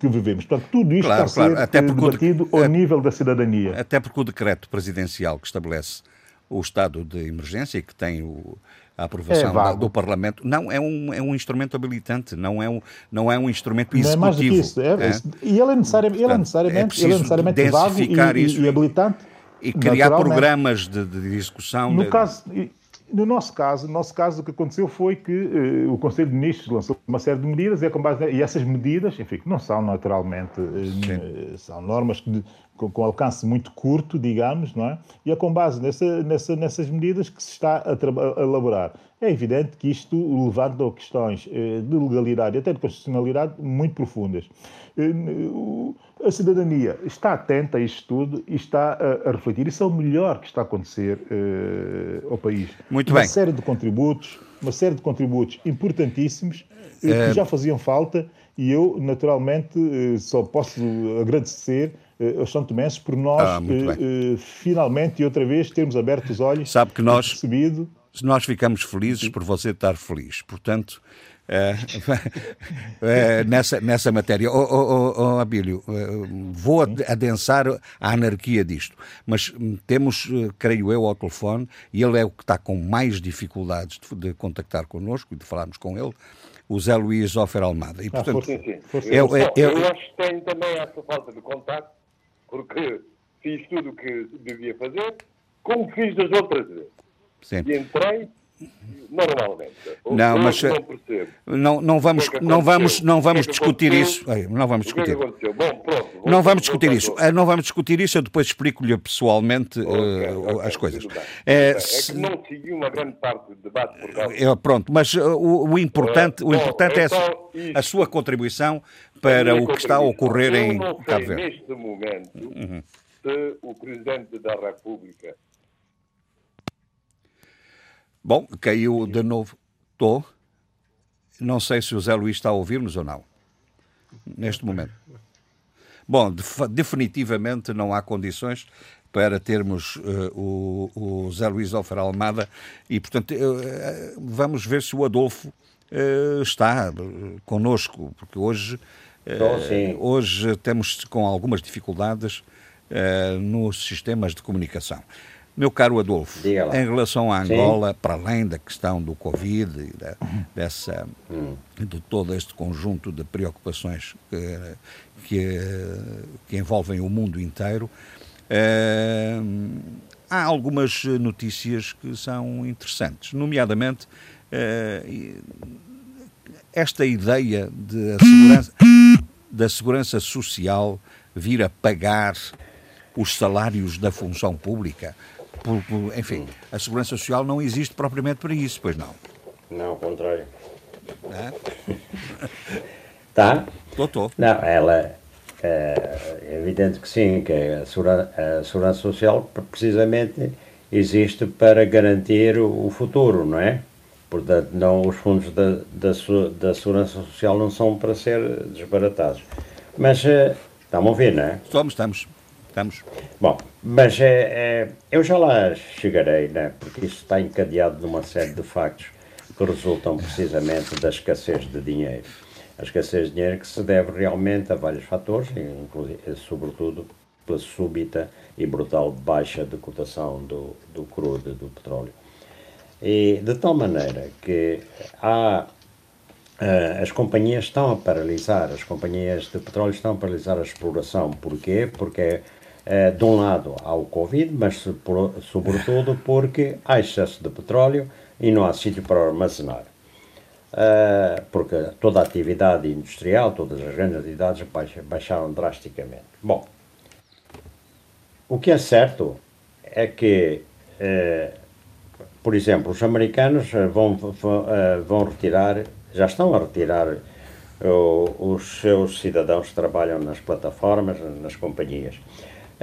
que vivemos. Portanto, tudo isto claro, está a ser claro. até debatido ao nível da cidadania. Até porque o decreto presidencial que estabelece o estado de emergência e que tem o, a aprovação é do Parlamento. Não, é um, é um instrumento habilitante, não é um, não é um instrumento executivo. Não é mais do que isso. É, é. E ele é, necessariamente, ele é necessariamente, ele é necessariamente vago e, e, e habilitante. E criar programas de, de execução. No de... caso... No nosso caso, no nosso caso, o que aconteceu foi que uh, o Conselho de Ministros lançou uma série de medidas e, é com base, e essas medidas, enfim, não são naturalmente, uh, são normas que com, com, alcance muito curto, digamos, não é? E é com base nessa, nessa, nessas medidas que se está a, a, elaborar. É evidente que isto levanta questões eh, de legalidade e até de constitucionalidade muito profundas. Eh, a cidadania está atenta a isto tudo e está a, a refletir. Isso é o melhor que está a acontecer eh, ao país. Muito uma bem. série de contributos, uma série de contributos importantíssimos que é... já faziam falta e eu, naturalmente, só posso agradecer aos São Tomenses por nós ah, uh, finalmente e outra vez termos aberto os olhos Sabe que nós, percebido... nós ficamos felizes por você estar feliz. Portanto, uh, nessa, nessa matéria. Oh, oh, oh, oh Abílio, vou adensar a anarquia disto, mas hum, temos, creio eu, ao telefone, e ele é o que está com mais dificuldades de, de contactar connosco e de falarmos com ele, o Zé Luís Offer Almada. E, ah, portanto, ah, sim, sim. Eu, eu, eu, eu, acho que tenho também essa falta de contato porque fiz tudo o que devia fazer, como fiz das outras vezes. Sim. E entrei normalmente. Não, mas não, não, não vamos, é não vamos, não vamos discutir isso. Não vamos discutir. Bom, pronto, não vamos discutir isso. Não vamos discutir isso. Eu depois explico-lhe pessoalmente okay, uh, okay, as coisas. É, é, se... que não segui uma grande parte do debate por causa. É, pronto, mas o, o, importante, o importante é, então, a, a, sua contribuição para o que está a ocorrer em Cabo Verde. Neste momento, uhum. se o Presidente da República Bom, caiu de novo. Estou. Não sei se o Zé Luís está a ouvir-nos ou não. Neste momento. Bom, definitivamente não há condições para termos uh, o, o, Zé Luís Alfer Almada e, portanto, uh, vamos ver se o Adolfo uh, está connosco, porque hoje, hoje temos com algumas dificuldades nos sistemas de comunicação. Meu caro Adolfo, em relação à Angola, Sim. para além da questão do Covid e da, dessa, hum. de todo este conjunto de preocupações que, que, que envolvem o mundo inteiro, eh, há algumas notícias que são interessantes, nomeadamente eh, esta ideia de segurança, da segurança social vir a pagar os salários da função pública por, por, enfim, a segurança social não existe propriamente para isso, pois não? Não, ao contrário. É? tá? Estou. Não, ela é evidente que sim, que a segurança, a segurança social precisamente existe para garantir o futuro, não é? Portanto, não, os fundos da, da, da segurança social não são para ser desbaratados. Mas uh, estamos a ouvir, não é? Estamos, estamos. Estamos. Bom, mas é, é, eu já lá chegarei, né? porque isto está encadeado numa série de factos que resultam precisamente da escassez de dinheiro. A escassez de dinheiro que se deve realmente a vários fatores, sobretudo pela súbita e brutal baixa de cotação do, do crudo do petróleo. E de tal maneira que há Uh, as companhias estão a paralisar, as companhias de petróleo estão a paralisar a exploração. Porquê? Porque eh, de um lado há o Covid, mas sobretudo porque há excesso de petróleo e não há sítio para armazenar. Uh, porque toda a atividade industrial, todas as grandes atividades baixaram drasticamente. Bom, o que é certo é que, uh, por exemplo, os americanos vão, vão retirar, já estão a retirar os seus cidadãos que trabalham nas plataformas, nas companhias.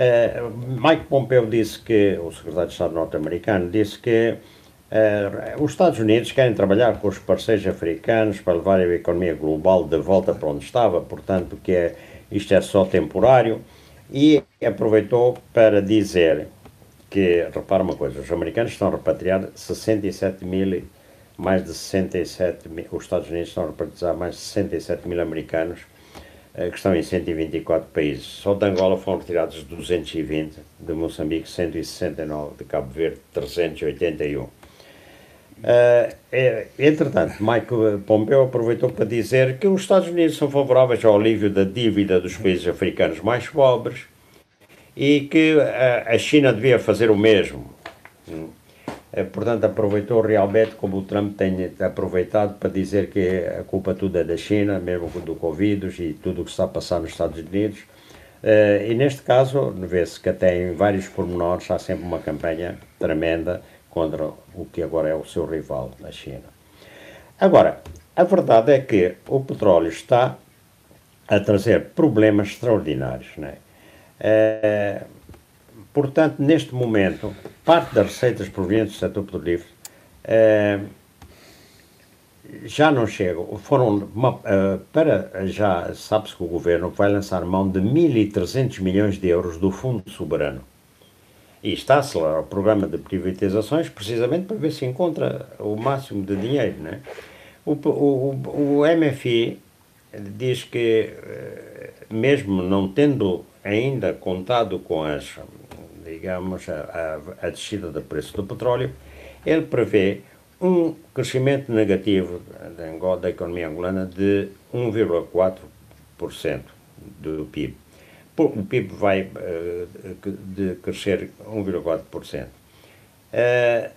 Uh, Mike Pompeo disse que, o secretário de Estado norte-americano, disse que uh, os Estados Unidos querem trabalhar com os parceiros africanos para levar a economia global de volta para onde estava, portanto, que é, isto é só temporário, e aproveitou para dizer que, repara uma coisa, os americanos estão a repatriar 67 mil, mais de 67 mil, os Estados Unidos estão a repatriar mais de 67 mil americanos eh, que estão em 124 países. Só de Angola foram retirados 220, de Moçambique 169, de Cabo Verde 381. Uh, é, entretanto, Mike Pompeo aproveitou para dizer que os Estados Unidos são favoráveis ao alívio da dívida dos países africanos mais pobres e que a, a China devia fazer o mesmo. Eh, portanto, aproveitou realmente, como o Trump tem aproveitado, para dizer que a culpa tudo é da China, mesmo do Covid e tudo o que está a passar nos Estados Unidos. Eh, e neste caso, vê-se que até em vários pormenores há sempre uma campanha tremenda contra o que agora é o seu rival, a China. Agora, a verdade é que o petróleo está a trazer problemas extraordinários. Não é? É, Portanto, neste momento, parte das receitas provenientes do setor petrolífero eh, já não chegam. Foram eh, para já sabe-se que o governo vai lançar mão de 1.300 milhões de euros do Fundo Soberano. E está a acelerar o programa de privatizações precisamente para ver se encontra o máximo de dinheiro. Né? O, o, o MFI diz que, eh, mesmo não tendo ainda contado com as digamos, a, a, a descida do preço do petróleo, ele prevê um crescimento negativo da, da economia angolana de 1,4% do PIB. O PIB vai uh, de crescer 1,4%. Uh,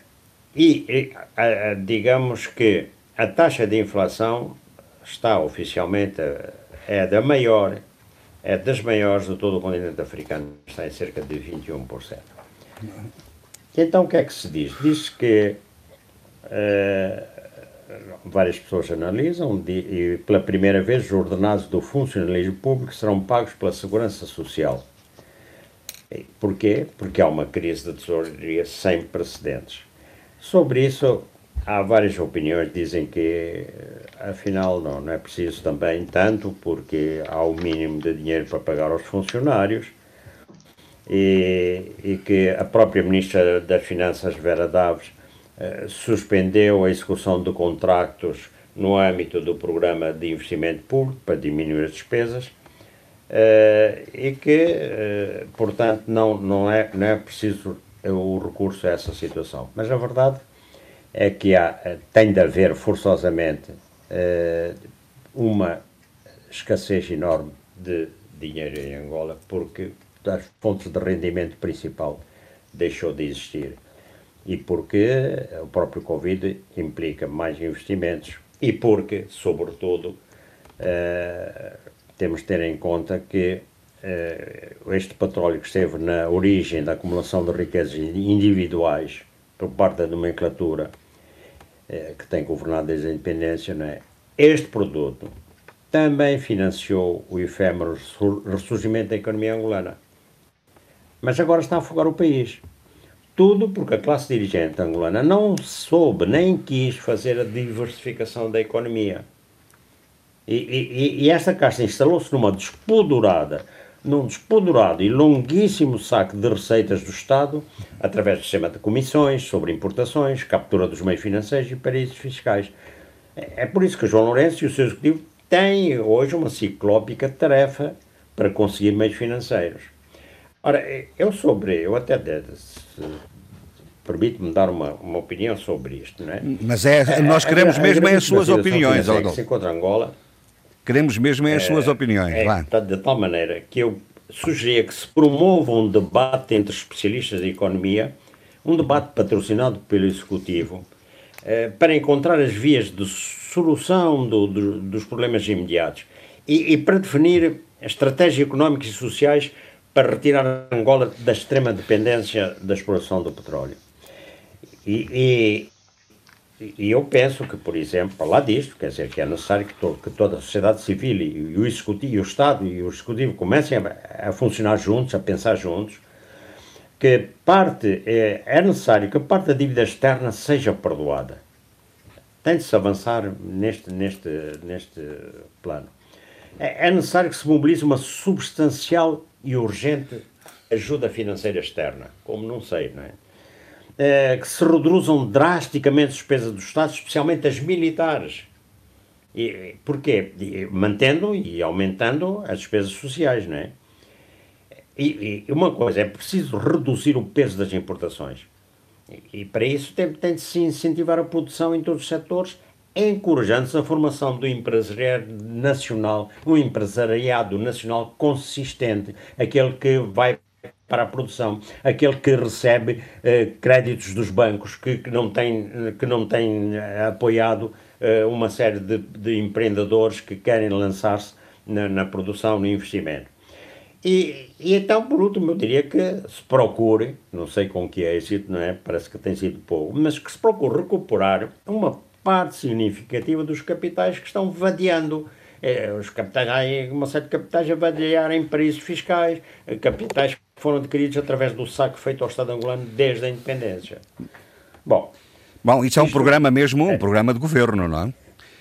e, e uh, digamos que a taxa de inflação está oficialmente, é da maior, é das maiores de todo o continente africano, está em cerca de 21%. Então o que é que se diz? Diz que uh, várias pessoas analisam e pela primeira vez os ordenados do funcionalismo público serão pagos pela Segurança Social. Porquê? Porque há uma crise de tesouraria sem precedentes. Sobre isso, há várias opiniões dizem que afinal não, não é preciso também tanto, porque há o mínimo de dinheiro para pagar aos funcionários e, e que a própria Ministra das Finanças, Vera Daves, eh, suspendeu a execução de contratos no âmbito do programa de investimento público para diminuir as despesas uh, e que, uh, portanto, não, não, é, não é preciso o recurso a essa situação. Mas a verdade é que há, tem de haver forçosamente uma escassez enorme de dinheiro em Angola porque as fontes de rendimento principal deixou de existir. E porque o próprio Covid implica mais investimentos e porque, sobretudo, temos de ter em conta que este petróleo que esteve na origem da acumulação de riquezas individuais por parte da nomenclatura uh, que tem governado desde a independência, não é? este produto também financiou o efêmero ressurgimento da economia angolana. Mas agora está a afogar o país. Tudo porque a classe dirigente angolana não soube nem quis fazer a diversificação da economia. E, e, e esta casta instalou-se numa despodurada, num despodurado e longuíssimo saco de receitas do Estado, através do sistema de comissões sobre importações, captura dos meios financeiros e paraísos fiscais. É, por isso que João Lourenço e o seu executivo têm hoje uma ciclópica tarefa para conseguir meios financeiros. Ora, eu sobre, eu até permite-me dar uma, uma opinião sobre isto, não é? Mas é, nós queremos a, a, mesmo é as suas opiniões, Aldo. Se encontra Angola. Queremos mesmo é as suas opiniões, é, Vá. De tal maneira que eu sugeria que se promova um debate entre especialistas de economia, um debate patrocinado pelo Executivo, eh, para encontrar as vias de solução do, do, dos problemas imediatos e, e para definir estratégias económicas e sociais para retirar Angola da extrema dependência da exploração do petróleo. E, e, e, eu penso que, por exemplo, lá disto, quer dizer, que é necessário que, to, que toda a sociedade civil e, o executivo, e o Estado e o Executivo comecem a, a funcionar juntos, a pensar juntos, que parte, é, é necessário que parte da dívida externa seja perdoada. Tem de se avançar neste, neste, neste plano. É, é necessário que se mobilize uma substancial e urgente ajuda financeira externa, como não sei, não é? É que se reduzam drasticamente as despesas do Estado, especialmente as militares. E, porquê? Mantendo e aumentando as despesas sociais, não é? E, e, uma coisa, é preciso reduzir o peso das importações. E, e para isso tem, tem de se incentivar a produção em todos os setores encorajando-se a formação do empresariado nacional, um empresariado nacional consistente, aquele que vai para a produção, aquele que recebe eh, créditos dos bancos, que, que, não tem, que não tem eh, apoiado eh, uma série de, de, empreendedores que querem lançar-se na, na, produção, no investimento. E, e, então, por último, eu diria que se procure, não sei com que êxito, não é? Parece que tem sido pouco, mas que se procure recuperar uma parte significativa dos capitais que estão vadeando. É, os capitais, há uma série de capitais a vadear em paraísos fiscais, eh, capitais foram adquiridos através do saco feito ao Estado angolano desde a independência. Bom, Bom isso é um programa mesmo, um é, programa de governo, não é?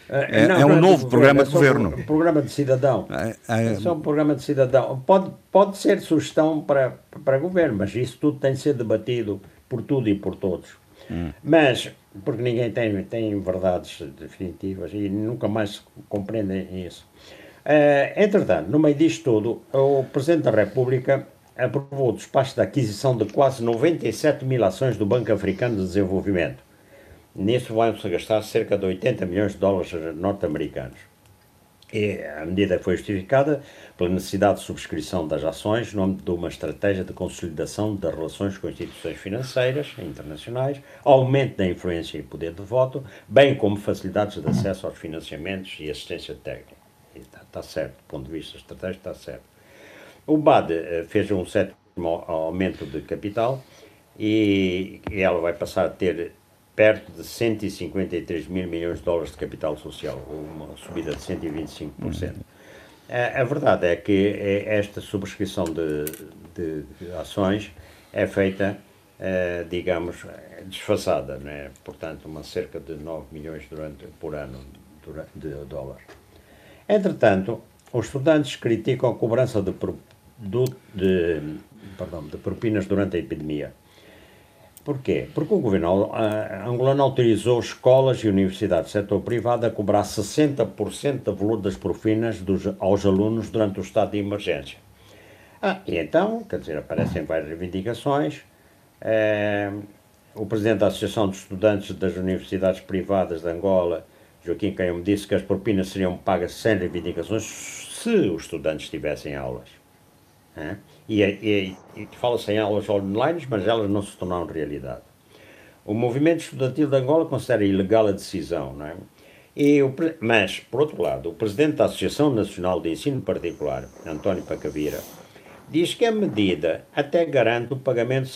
É, não, é um novo programa de governo. Um programa de cidadão. É, é, é só um programa de cidadão. Pode, pode ser sugestão para, para governo, mas isso tudo tem de ser debatido por tudo e por todos. Hum. Mas porque ninguém tem, tem verdades definitivas e nunca mais compreendem isso. Uh, entretanto, no meio disto tudo, o Presidente da República aprovou o despacho da aquisição de quase 97 mil ações do Banco Africano de Desenvolvimento. Nisso vão-se gastar cerca de 80 milhões de dólares norte-americanos. E a medida foi justificada pela necessidade de subscrição das ações no âmbito de uma estratégia de consolidação das relações com instituições financeiras internacionais, aumento da influência e poder de voto, bem como facilidades de acesso aos financiamentos e assistência técnica. Está, está certo, do ponto de vista estratégico está certo. O BAD eh, fez um sétimo aumento de capital e, ela vai passar a ter perto de 153 mil milhões de dólares de capital social, uma subida de 125%. Uhum. A, a, verdade é que é esta subscrição de, de, de ações é feita, uh, digamos, desfasada, né? portanto, uma cerca de 9 milhões durante, por ano de, de dólares. Entretanto, os estudantes criticam a cobrança de, de, perdão, de propinas durante a epidemia. Porquê? Porque o governo angolano autorizou escolas e universidades do setor privado a cobrar 60% da valor das profinas dos, aos alunos durante o estado de emergência. Ah, e então, quer dizer, aparecem várias reivindicações. É, o presidente da Associação de Estudantes das Universidades Privadas de Angola, Joaquim me disse que as propinas seriam pagas sem reivindicações se os estudantes tivessem aulas. É? E, e, e fala-se em aulas online, mas elas não se tornaram realidade. O movimento estudantil de Angola considera ilegal a decisão, é? E o, mas, por outro lado, o presidente da Associação Nacional de Ensino Particular, António Pacavira, diz que a medida até garante o pagamento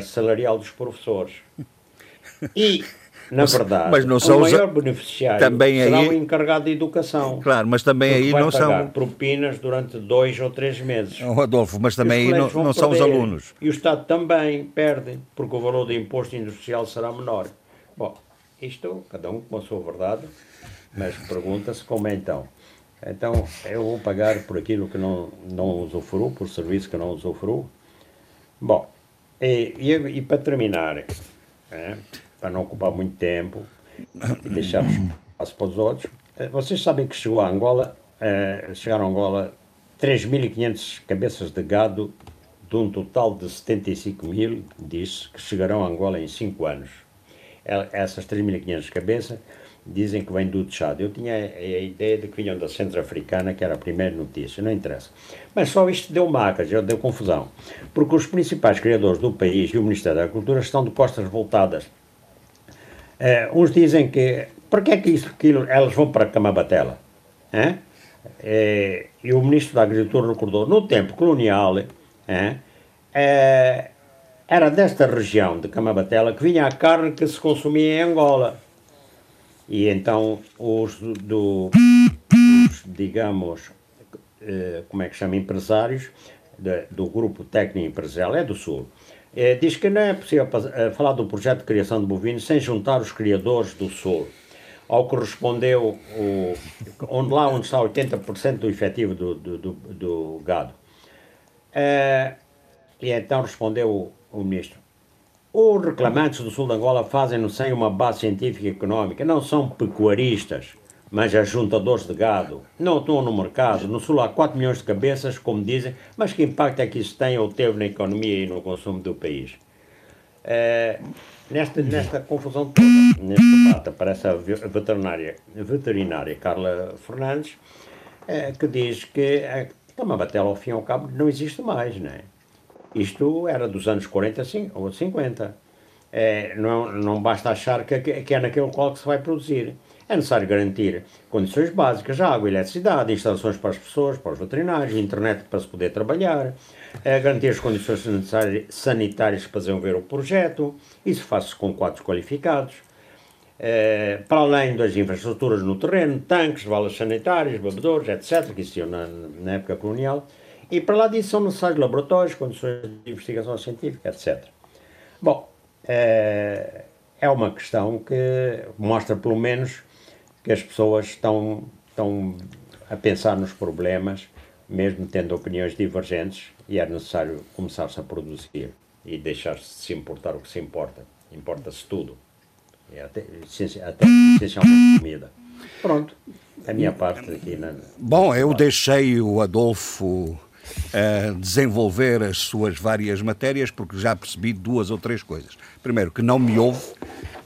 salarial dos professores. E na verdade, mas não são o maior os... beneficiário também será aí... o encarregado de educação. Claro, mas também aí não são. propinas durante dois ou três meses. Oh, Adolfo, mas também aí não, não são os alunos. E o Estado também perde, porque o valor do imposto industrial será menor. Bom, isto, cada um com a sua verdade, mas pergunta-se como é então. Então, eu vou pagar por aquilo que não, não usufruo, por serviço que não usufruo. Bom, e, e, e para terminar, é, para não ocupar muito tempo e deixar espaço para os outros. Eh, vocês sabem que chegou a Angola, eh, chegaram a Angola 3.500 cabeças de gado de um total de 75 mil, disse, que chegarão a Angola em 5 anos. Essas 3.500 cabeças dizem que vêm do Tchad. Eu tinha a, ideia de que vinham da Centro-Africana, que era a primeira notícia, não interessa. Mas só isto deu macas, deu confusão, porque os principais criadores do país e o Ministério da Cultura estão de costas voltadas Uh, uns dizem que, por que é que isso, aquilo, elas vão para Camabatela? Uh, e o Ministro da Agricultura recordou, no tempo colonial, uh, era desta região de Camabatela que vinha a carne que se consumia em Angola. E então os do, os, digamos, como é que chama, empresários de, do grupo técnico empresarial, é do Sul, é, diz que não é possível é, falar do projeto de criação de bovinos sem juntar os criadores do Sul. Ao que respondeu o, onde lá onde está 80% do efetivo do, do, do, do gado. É, e então respondeu o, o ministro: os reclamantes do sul de Angola fazem-no sem uma base científica e económica, não são pecuaristas mas ajuntadores de gado não estão no mercado. No Sul há 4 milhões de cabeças, como dizem, mas que impacto é que isso tem ou teve na economia e no consumo do país? É, nesta, nesta confusão toda, neste debate, aparece a veterinária, veterinária Carla Fernandes, é, que diz que a Camabatela, ao fim e ao cabo, não existe mais. Não é? Isto era dos anos 40 ou 50. É, não, não basta achar que, que é naquele qual que se vai produzir. É necessário garantir condições básicas, água, eletricidade, instalações para as pessoas, para os veterinários, internet para se poder trabalhar, é garantir as condições sanitárias para desenvolver o projeto, isso faz-se com quadros qualificados, é, para além das infraestruturas no terreno, tanques, valas sanitárias, bebedores, etc., que existiam na, na época colonial, e para lá disso são necessários laboratórios, condições de investigação científica, etc. Bom, é, é uma questão que mostra, pelo menos, que as pessoas estão, estão a pensar nos problemas, mesmo tendo opiniões divergentes, e é necessário começar-se a produzir e deixar-se de se importar o que se importa. Importa-se tudo. É até, até essencialmente comida. Pronto, a minha parte aqui. Na, Bom, eu deixei o Adolfo uh, desenvolver as suas várias matérias, porque já percebi duas ou três coisas. Primeiro, que não me ouve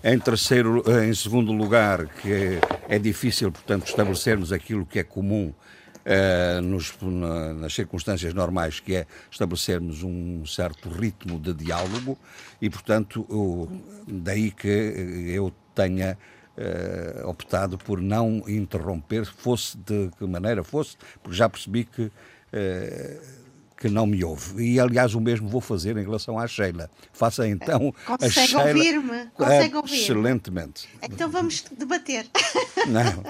Em terceiro, em segundo lugar, que é difícil, portanto, estabelecermos aquilo que é comum uh, nos, na, nas circunstâncias normais, que é estabelecermos um certo ritmo de diálogo e, portanto, o, daí que eu tenha uh, optado por não interromper, fosse de que maneira fosse, porque já percebi que. Uh, que não me ouve. E, aliás, o mesmo vou fazer em relação à Sheila. Faça então Consegue a Sheila... ouvir-me? Consegue ouvir Excelentemente. Então vamos debater. Não,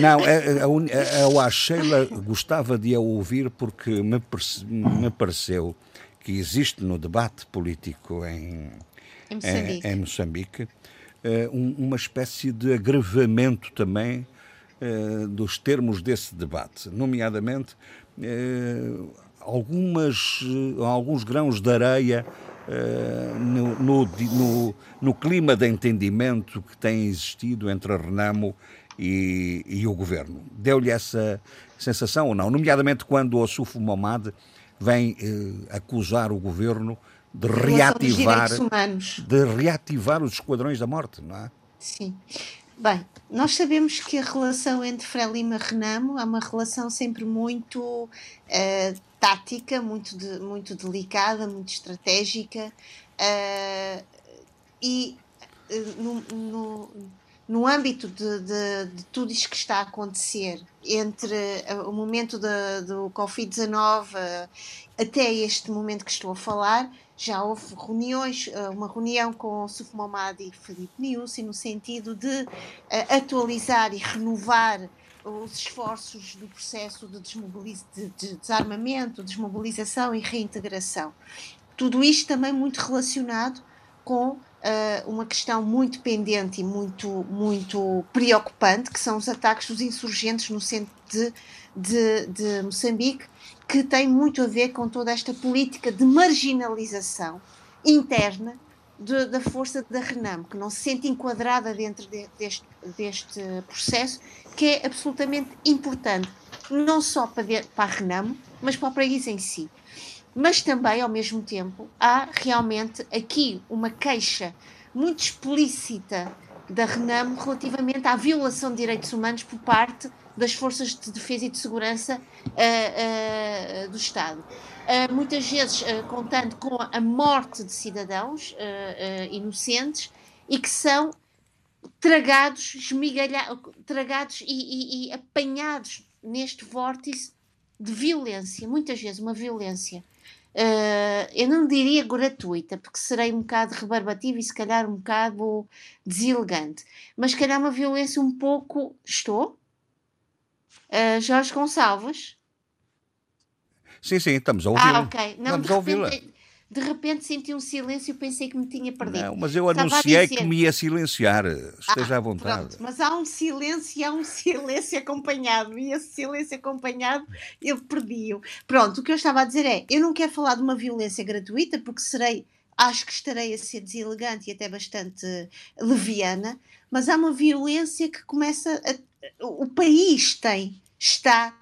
não a, a, a, a Sheila gostava de a ouvir porque me, me pareceu que existe no debate político em, em Moçambique, em, em Moçambique eh, uma espécie de agravamento também eh, dos termos desse debate, nomeadamente eh, algumas, alguns grãos de areia no, no, no, no, clima de entendimento que tem existido entre a Renamo e, e o governo. Deu-lhe essa sensação ou não? Nomeadamente quando o Sufo Momad vem acusar o governo de reativar, de reativar os esquadrões da morte, não é? Sim. Bem, nós sabemos que a relação entre Frelimo e Renamo é uma relação sempre muito uh, tática, muito, de, muito delicada, muito estratégica uh, e uh, no, no, no, âmbito de, de, de, tudo isto que está a acontecer entre o momento de, do Covid-19 até este momento que estou a falar, já houve reuniões, eh, uma reunião com Suf Momad e Felipe Niusi no sentido de eh, atualizar e renovar os esforços do processo de, de, de desarmamento, desmobilização e reintegração. Tudo isto também muito relacionado com uh, uma questão muito pendente e muito, muito preocupante, que são os ataques dos insurgentes no centro de, de, de Moçambique, que tem muito a ver com toda esta política de marginalização interna de, da força da Renam, que não se sente enquadrada dentro de, deste, deste processo, que é absolutamente importante, não só para, de, para a Renam, mas para o país em si. Mas também, ao mesmo tempo, há realmente aqui uma queixa muito explícita da Renam relativamente à violação de direitos humanos por parte das forças de defesa e de segurança uh, uh, do Estado. Uh, muitas vezes contando com a morte de cidadãos inocentes e que são tragados, tragados e, e, e, apanhados neste vórtice de violência, muitas vezes uma violência. Eu não diria gratuita, porque serei um bocado rebarbativa e se calhar um bocado deselegante, mas se calhar uma violência um pouco. Estou? Uh, Jorge Gonçalves. Sim, sim, estamos a ouvir. Ah, ok. Não, estamos a ouvi-la. De repente senti um silêncio e pensei que me tinha perdido. Não, mas eu Estava anunciei dizer... que me ia silenciar. Esteja ah, à vontade. Pronto, mas há um silêncio e há um silêncio acompanhado. E esse silêncio acompanhado eu perdi-o. Pronto, o que eu estava a dizer é: eu não quero falar de uma violência gratuita, porque serei acho que estarei a ser deselegante e até bastante leviana, mas há uma violência que começa a, o país tem está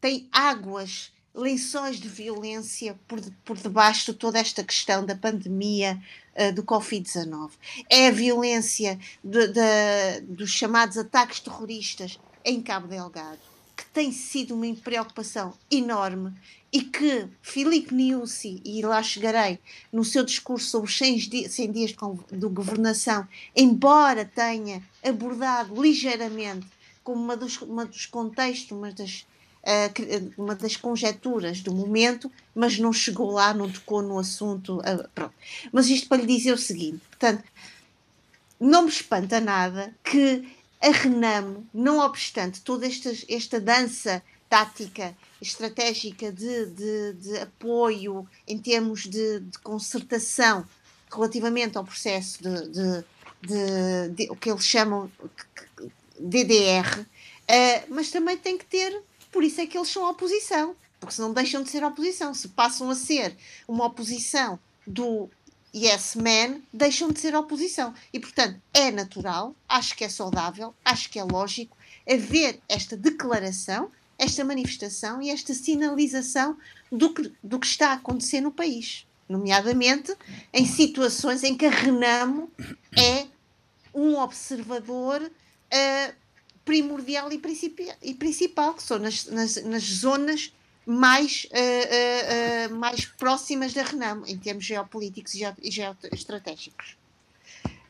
tem águas lençóis de violência por, por debaixo de toda esta questão da pandemia uh, do Covid-19. É a violência de, de, dos chamados ataques terroristas em Cabo Delgado, que tem sido uma preocupação enorme e que Filipe Niusi, e lá chegarei, no seu discurso sobre os 100 dias, 100 dias de, governação, embora tenha abordado ligeiramente como uma dos, uma dos contextos, uma das, uma das conjecturas do momento, mas não chegou lá, não tocou no assunto. Pronto. Mas isto para lhe dizer o seguinte: portanto, não me espanta nada que a Renamo, não obstante toda esta, esta dança tática estratégica de, de, de apoio em termos de, de, concertação relativamente ao processo de, de, o que eles chamam DDR, uh, eh, mas também tem que ter, por isso é que eles são oposição, porque se não deixam de ser oposição, se passam a ser uma oposição do yes man, deixam de ser oposição. E, portanto, é natural, acho que é saudável, acho que é lógico haver esta declaração, esta manifestação e esta sinalização do que, do que está a acontecer no país. Nomeadamente em situações em que a Renamo é um observador uh, primordial e, e, principal, que são nas, nas, nas zonas mais, uh, uh, mais próximas da Renamo, em termos geopolíticos e geoestratégicos.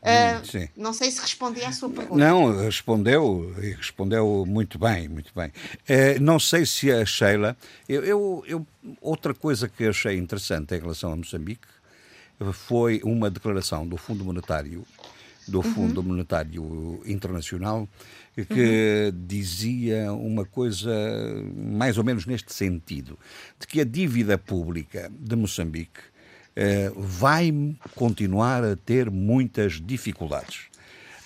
Uh, não sei se respondi à sua pergunta. Não, respondeu e respondeu muito bem, muito bem. Uh, não sei se a Sheila. Eu, eu, eu, outra coisa que achei interessante em relação a Moçambique foi uma declaração do Fundo Monetário, do uhum. Fundo uhum. Monetário Internacional, que uhum. dizia uma coisa mais ou menos neste sentido, de que a dívida pública de Moçambique eh, vai continuar a ter muitas dificuldades.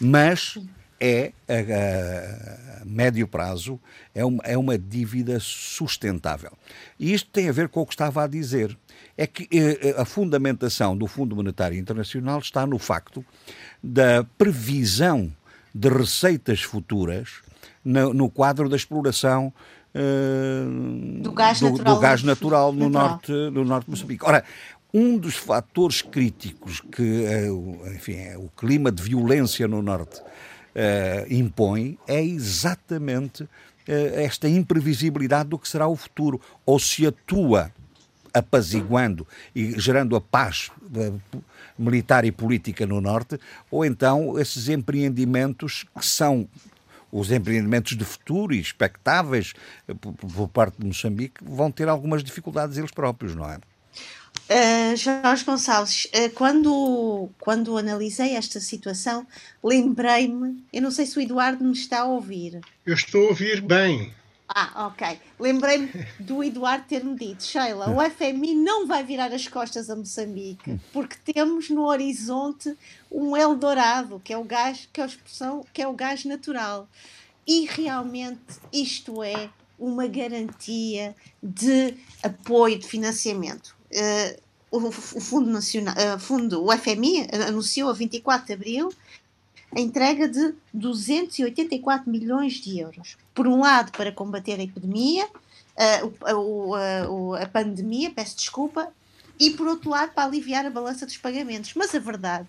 Mas é, a, a, médio prazo, é uma, é uma dívida sustentável. E isto tem a ver com o que estava a dizer. É que eh, a fundamentação do Fundo Monetário Internacional está no facto da previsão de receitas futuras no, quadro da exploração uh, do gás natural, do gás natural no, natural. Norte, no norte de Moçambique. Ora, um dos fatores críticos que enfim, o clima de violência no norte uh, impõe é exatamente esta imprevisibilidade do que será o futuro. Ou se atua apaziguando e gerando a paz militar e política no Norte, ou então esses empreendimentos que são os empreendimentos de futuro e expectáveis eh, por parte de Moçambique vão ter algumas dificuldades eles próprios, não é? Uh, Jorge Gonçalves, uh, quando, quando analisei esta situação, lembrei-me, eu não sei se o Eduardo me está a ouvir. Eu estou a ouvir bem. Ah, ok. Lembrei-me do Eduardo ter-me dito, Sheila, o FMI não vai virar as costas a Moçambique, porque temos no horizonte um Eldorado, que é o gás, que é a expressão, que é o gás natural. E realmente isto é uma garantia de apoio de financiamento. Uh, o, o, Fundo Nacional, uh, Fundo, o FMI anunciou a 24 de abril a entrega de 284 milhões de euros. Por um lado, para combater a epidemia, a, a, pandemia, peço desculpa, e por outro lado, para aliviar a balança dos pagamentos. Mas a verdade,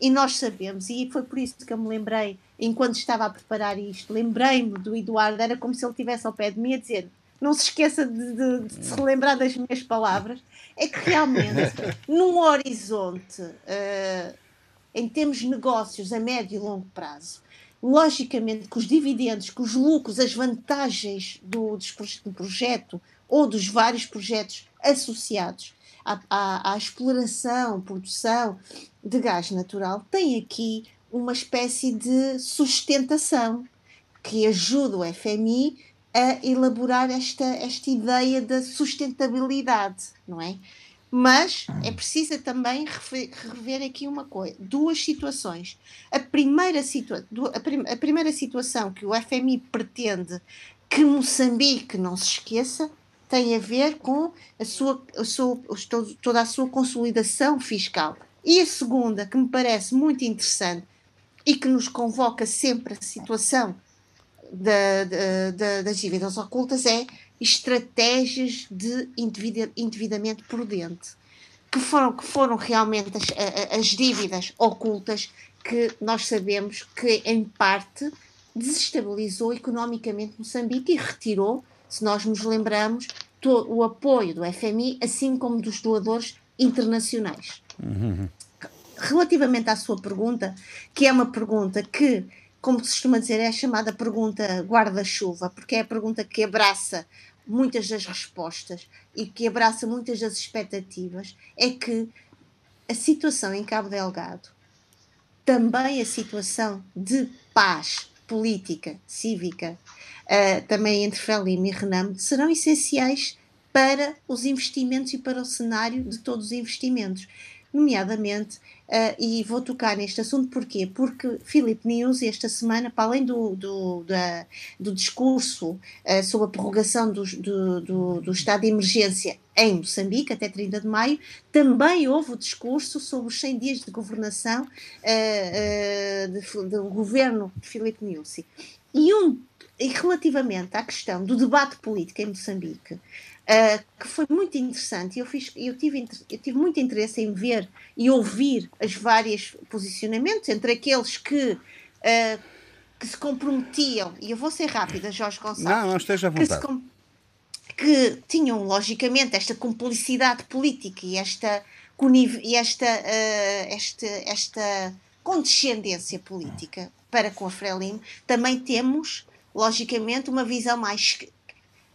e nós sabemos, e foi por isso que eu me lembrei, enquanto estava a preparar isto, lembrei-me do Eduardo, era como se ele estivesse ao pé de mim a dizer: não se esqueça de, de, de se relembrar das minhas palavras, é que realmente, num horizonte uh, em termos de negócios a médio e longo prazo, logicamente que os dividendos, que os lucros, as vantagens do, do projeto ou dos vários projetos associados à, à, à, exploração, produção de gás natural, têm aqui uma espécie de sustentação que ajuda o FMI a elaborar esta, esta ideia da sustentabilidade, não é? Mas é preciso também rever aqui uma coisa, duas situações. A primeira, situa a, prim a primeira situação que o FMI pretende que Moçambique não se esqueça tem a ver com a sua, a sua, toda a sua consolidação fiscal. E a segunda, que me parece muito interessante e que nos convoca sempre a situação da, da, da, das dívidas ocultas, é estratégias de endividamento prudente, que foram, que foram realmente as, as dívidas ocultas que nós sabemos que, em parte, desestabilizou economicamente Moçambique e retirou, se nós nos lembramos, o apoio do FMI, assim como dos doadores internacionais. Uhum. Relativamente à sua pergunta, que é uma pergunta que, como se costuma dizer, é chamada pergunta guarda-chuva, porque é a pergunta que abraça muitas das respostas e que abraça muitas das expectativas é que a situação em Cabo Delgado, também a situação de paz política, cívica, uh, também entre Frelimo e Renamo, serão essenciais para os investimentos e para o cenário de todos os investimentos nomeadamente, uh, e vou tocar neste assunto porquê? Porque Philip News, esta semana, para além do, do, da, do discurso uh, sobre a prorrogação do, do, do, do, estado de emergência em Moçambique, até 30 de maio, também houve o discurso sobre os 100 dias de governação uh, de, do governo de Filipe Nyusi. E, um, e relativamente à questão do debate político em Moçambique, uh, que foi muito interessante, eu, fiz, eu, tive, eu tive muito interesse em ver e ouvir os vários posicionamentos, entre aqueles que. Uh, que se comprometiam, e eu vou ser rápida, Jorge Gonçalves. Não, não esteja à vontade. Que, que tinham, logicamente, esta cumplicidade política e esta, e esta, uh, esta, esta condescendência política para com a Frelimo, também temos, logicamente, uma visão mais,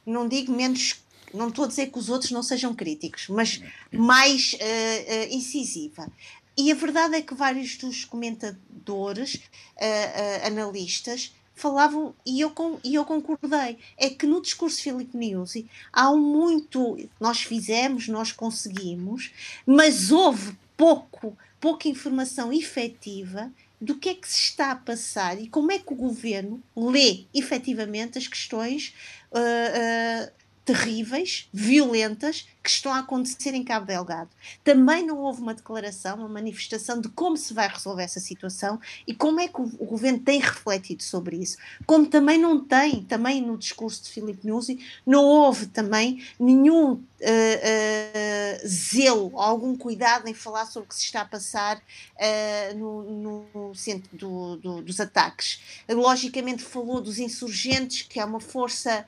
não digo menos, não estou a dizer que os outros não sejam críticos, mas mais uh, uh, incisiva. E a verdade é que vários dos comentadores, uh, analistas, falavam, e eu, e eu concordei, é que no discurso de Filipe Nuzzi há um muito, nós fizemos, nós conseguimos, mas houve pouco, pouca informação efetiva do que é que se está a passar e como é que o governo lê efetivamente as questões uh, terríveis, violentas, que estão a acontecer em Cabo Delgado. Também não houve uma declaração, uma manifestação de como se vai resolver essa situação e como é que o, governo tem refletido sobre isso. Como também não tem, também no discurso de Filipe Nuzzi, não houve também nenhum uh, uh, zelo, algum cuidado em falar sobre o que se está a passar uh, no, no, centro do, do, dos ataques. Logicamente falou dos insurgentes, que é uma força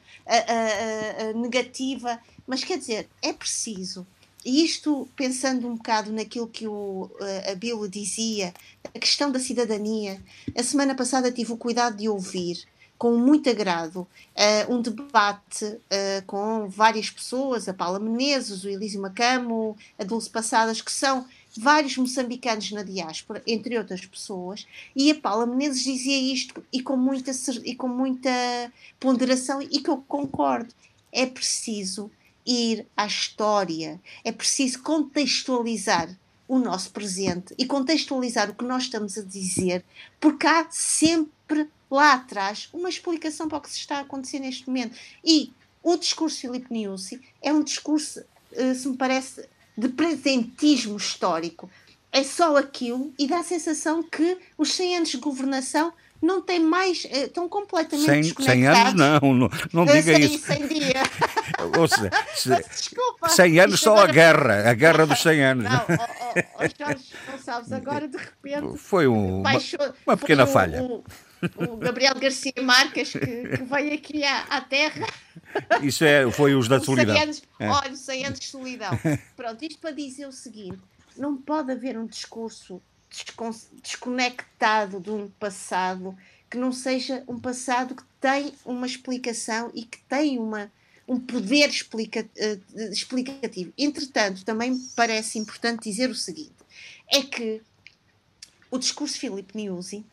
negativa mas quer dizer, é preciso. E isto, pensando um bocado naquilo que o, eh, a Bilo dizia, a questão da cidadania, a semana passada tive o cuidado de ouvir com muito agrado uh, um debate uh, com várias pessoas, a Paula Menezes, o Elísio Macamo, a Dulce Passadas, que são vários moçambicanos na diáspora, entre outras pessoas, e a Paula Menezes dizia isto e com muita, e com muita ponderação e que eu concordo. É preciso ir à história, é preciso contextualizar o nosso presente e contextualizar o que nós estamos a dizer, porque há sempre lá atrás uma explicação para o que se está a acontecer neste momento. E o discurso de Filipe Niusi é um discurso, eh, se me parece, de presentismo histórico. É só aquilo e dá a sensação que os 100 anos de governação não tem mais, eh, estão completamente 100, desconectados. 100 anos não, não, não diga 100, isso. 100 dias. Ou seja, Desculpa. 100 anos só agora... a guerra, a guerra dos 100 anos. Não, oh, oh, oh, Jorge, sabes, agora de repente... Foi um, baixou, uma, pequena foi falha. O, o, Gabriel Garcia Marques que, que veio aqui à, à, Terra. Isso é, foi os da solidão. 100 anos, é. Olha, 100 anos de solidão. Pronto, isto para dizer o seguinte, não pode haver um discurso desconectado de um passado que não seja um passado que tem uma explicação e que tem uma, um poder explica, uh, explicativo. Entretanto, também me parece importante dizer o seguinte: é que o discurso de Filipe Niusi,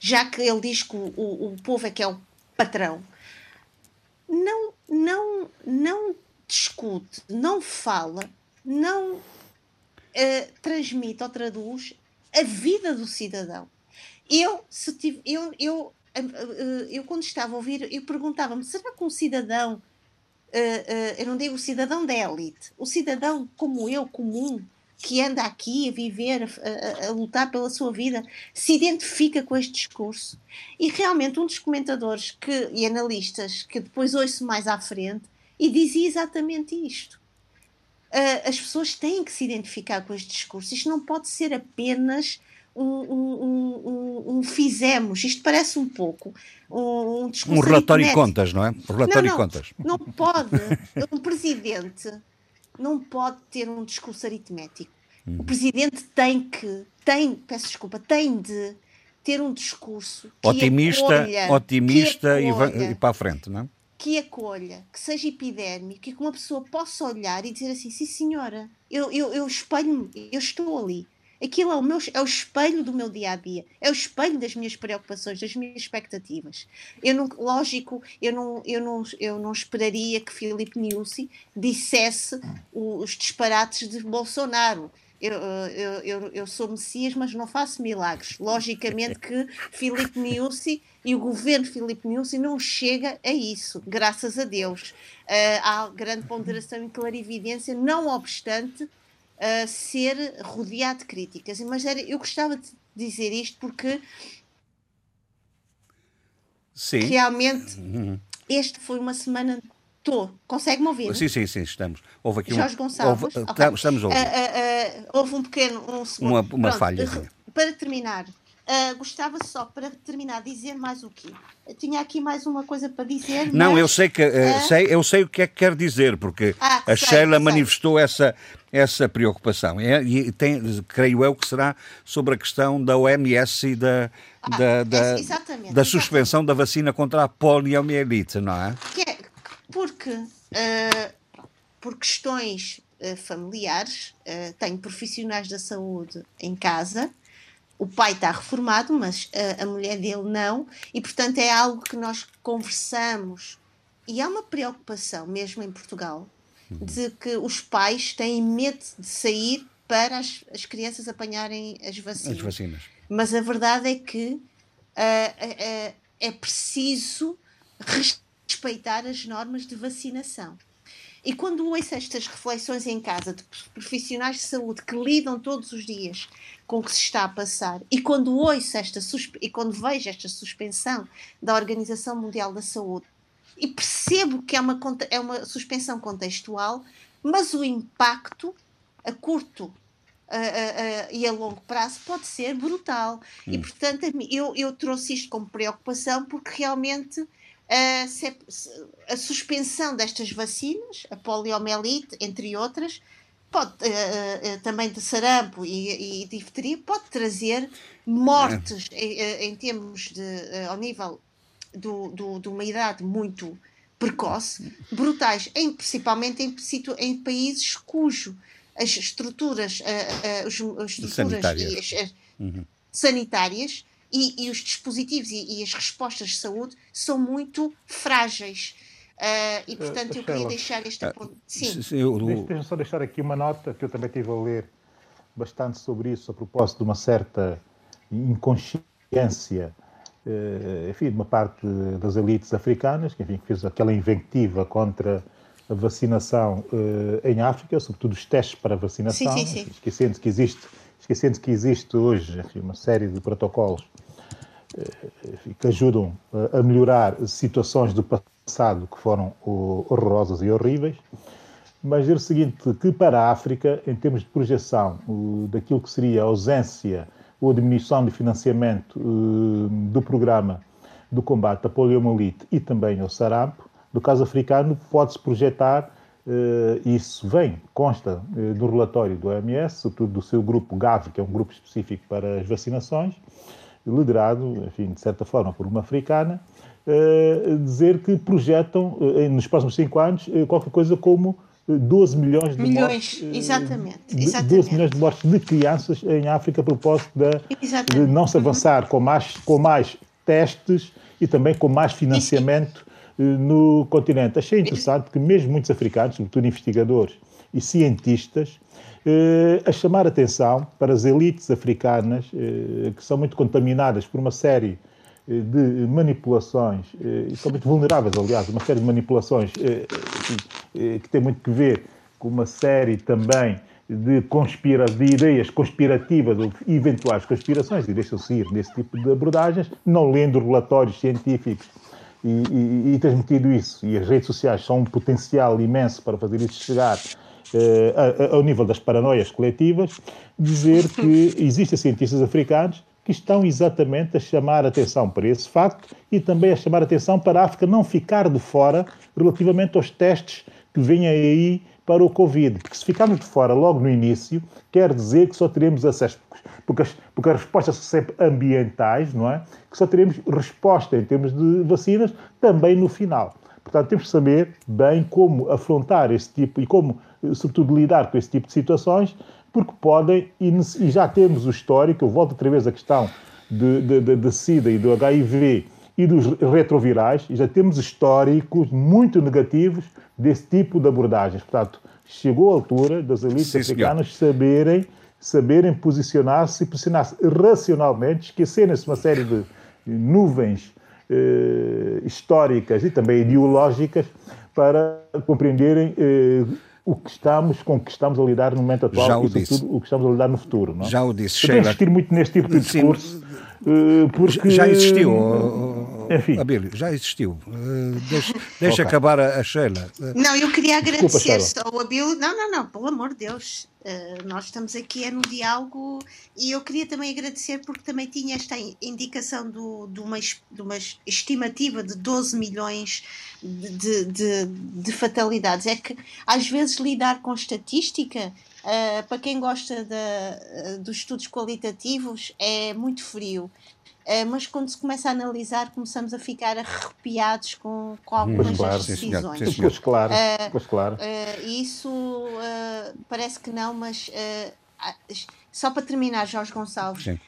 já que ele diz que o, o, o povo é que é o patrão, não, não, não discute, não fala, não uh, transmite ou traduz a vida do cidadão. Eu, se tive, eu, eu, eu, quando estava a ouvir, eu perguntava-me: será que um cidadão, eu não digo o cidadão da elite, o cidadão como eu, comum, que anda aqui a viver, a, a, a, lutar pela sua vida, se identifica com este discurso. E realmente um dos comentadores que, e analistas que depois ouço mais à frente e dizia exatamente isto as pessoas têm que se identificar com este discurso. Isto não pode ser apenas um, um, um, um fizemos. Isto parece um pouco um, discurso. Um relatório de contas, não é? Um relatório não, não, contas. Não pode. Um presidente não pode ter um discurso aritmético. Hum. O presidente tem que, tem, peço desculpa, tem de ter um discurso otimista, acolha, otimista e, e para a frente, não é? Que acolha, que seja epidérmico que uma pessoa possa olhar e dizer assim: sim, senhora, eu, eu, eu espelho-me, eu estou ali. Aquilo é o, meu, é o espelho do meu dia a dia, é o espelho das minhas preocupações, das minhas expectativas. Eu não, lógico, eu não, eu não, eu não esperaria que Filipe Niusi dissesse os disparates de Bolsonaro eu, eu, eu, eu, sou Messias, mas não faço milagres. Logicamente que Filipe Niusi e o governo Filipe Niusi não chega a isso, graças a Deus. Uh, há grande ponderação e clarividência, não obstante uh, ser rodeado de críticas. Mas era, eu gostava de dizer isto porque Sim. realmente uhum. este foi uma semana. Estou. Consegue-me ouvir? Sim, sim, sim, estamos. Houve aqui Jorge um... Gonçalves. Houve... Okay. Estamos a ouvir. Uh, uh, uh, houve um pequeno. Um. Uma, uma falha. Para terminar, Uh, gostava só, para terminar, dizer mais o quê? Eu tinha aqui mais uma coisa para dizer. Não, mas, eu sei que uh, sei, eu sei o que é que quer dizer, porque ah, a sei, Sheila sei. manifestou essa, essa preocupação. E, e tem, creio eu que será sobre a questão da OMS e da, ah, da, da, é, da suspensão da vacina contra a poliomielite, não é? é porque uh, por questões familiares, tenho profissionais da saúde em casa o pai está reformado, mas a, mulher dele não, e portanto é algo que nós conversamos. E há uma preocupação, mesmo em Portugal, uhum. de que os pais têm medo de sair para as, as crianças apanharem as vacinas. As vacinas. Mas a verdade é que uh, uh, uh, é preciso respeitar as normas de vacinação. E quando ouço estas reflexões em casa de profissionais de saúde que lidam todos os dias com o que se está a passar, e quando ouço esta e quando vejo esta suspensão da Organização Mundial da Saúde, e percebo que é uma, é uma suspensão contextual, mas o impacto a curto Uh, uh, uh, e a longo prazo pode ser brutal. Hum. E, portanto, eu, eu trouxe isto como preocupação porque realmente a, a suspensão destas vacinas, a poliomielite, entre outras, pode, uh, uh, também de sarampo e, e difteria, pode trazer mortes é. em, em, termos de, uh, ao nível do, do, de uma idade muito precoce, brutais, em, principalmente em, em países cujo as estruturas, as, as estruturas sanitárias, as, uhum. sanitárias e, e os dispositivos e, e, as respostas de saúde são muito frágeis. Uh, e portanto uh, eu queria deixar este ponto. Uh, sim. sim eu... Deixa-me só deixar aqui uma nota que eu também estive a ler bastante sobre isso, a propósito de uma certa inconsciência, uh, enfim, de uma parte das elites africanas, que, enfim, fez aquela inventiva contra a vacinação uh, em África, sobretudo os testes para vacinação, sim, sim, sim. esquecendo que existe esquecendo que existe hoje enfim, uma série de protocolos eh, que ajudam a melhorar situações do passado que foram horrorosas e horríveis, mas dizer o seguinte, que para a África, em termos de projeção daquilo que seria a ausência ou a diminuição de financiamento eh, do programa do combate à poliomielite e também ao sarampo, do caso africano, pode-se projetar, eh, isso vem, consta do relatório do OMS, sobretudo do seu grupo GAV, que é um grupo específico para as vacinações, liderado, enfim, de certa forma, por uma africana, uh, dizer que projetam, uh, nos próximos cinco anos, uh, qualquer coisa como 12 milhões de milhões, mortes. Exatamente, exatamente. 12 milhões de mortes de crianças em África a propósito de não se avançar uhum. com, mais, com mais testes e também com mais financiamento no continente. Achei interessante que mesmo muitos africanos, sobretudo investigadores e cientistas, eh, a chamar atenção para as elites africanas, eh, que são muito contaminadas por uma série eh, de manipulações, e são muito vulneráveis, aliás, uma série de manipulações que tem muito que ver com uma série também de, conspira, de ideias conspirativas ou eventuais conspirações, e deixam-se ir nesse tipo de abordagens, não lendo relatórios científicos e, e, e transmitindo isso. E as redes sociais são um potencial imenso para fazer isso chegar ao nível das paranoias coletivas, dizer que existem cientistas africanos que estão exatamente a chamar a atenção para esse facto e também a chamar a atenção para a África não ficar de fora relativamente aos testes que vêm aí para o Covid. Porque se ficarmos de fora logo no início, quer dizer que só teremos acesso, porque as, porque as respostas são sempre ambientais, não é? Que só teremos resposta em termos de vacinas também no final. Portanto, temos que saber bem como afrontar esse tipo e como sobretudo, lidar com esse tipo de situações, porque podem, e, já temos o histórico, eu volto outra vez à questão da SIDA e do HIV e dos retrovirais, e já temos históricos muito negativos desse tipo de abordagens. Portanto, chegou a altura das elites Sim, africanas saberem, saberem posicionar-se e posicionar-se racionalmente, esquecerem-se uma série de nuvens eh, históricas e também ideológicas para compreenderem eh, o que estamos, com o que estamos a lidar no momento atual Já o e, sobretudo, o que estamos a lidar no futuro. Não? Já o disse, Sheila. insistir muito neste tipo de discurso, Sim, eh, porque... Já existiu, oh, Enfim. Abílio, já existiu. Uh, deixa, deixa okay. acabar a, a Sheila. Não, eu queria agradecer Desculpa, ao Abílio. Não, não, não, pelo amor de Deus. Uh, nós estamos aqui é no diálogo e eu queria também agradecer porque também tinha esta indicação do, de, uma, de uma estimativa de 12 milhões de, de, de fatalidades. É que às vezes lidar com estatística Uh, para quem gosta de, uh, dos estudos qualitativos, é muito frio. Uh, mas quando se começa a analisar, começamos a ficar arrepiados com, com algumas claro, decisões. Sim, pois claro, pois claro. isso parece que não, mas só para terminar, Jorge Gonçalves,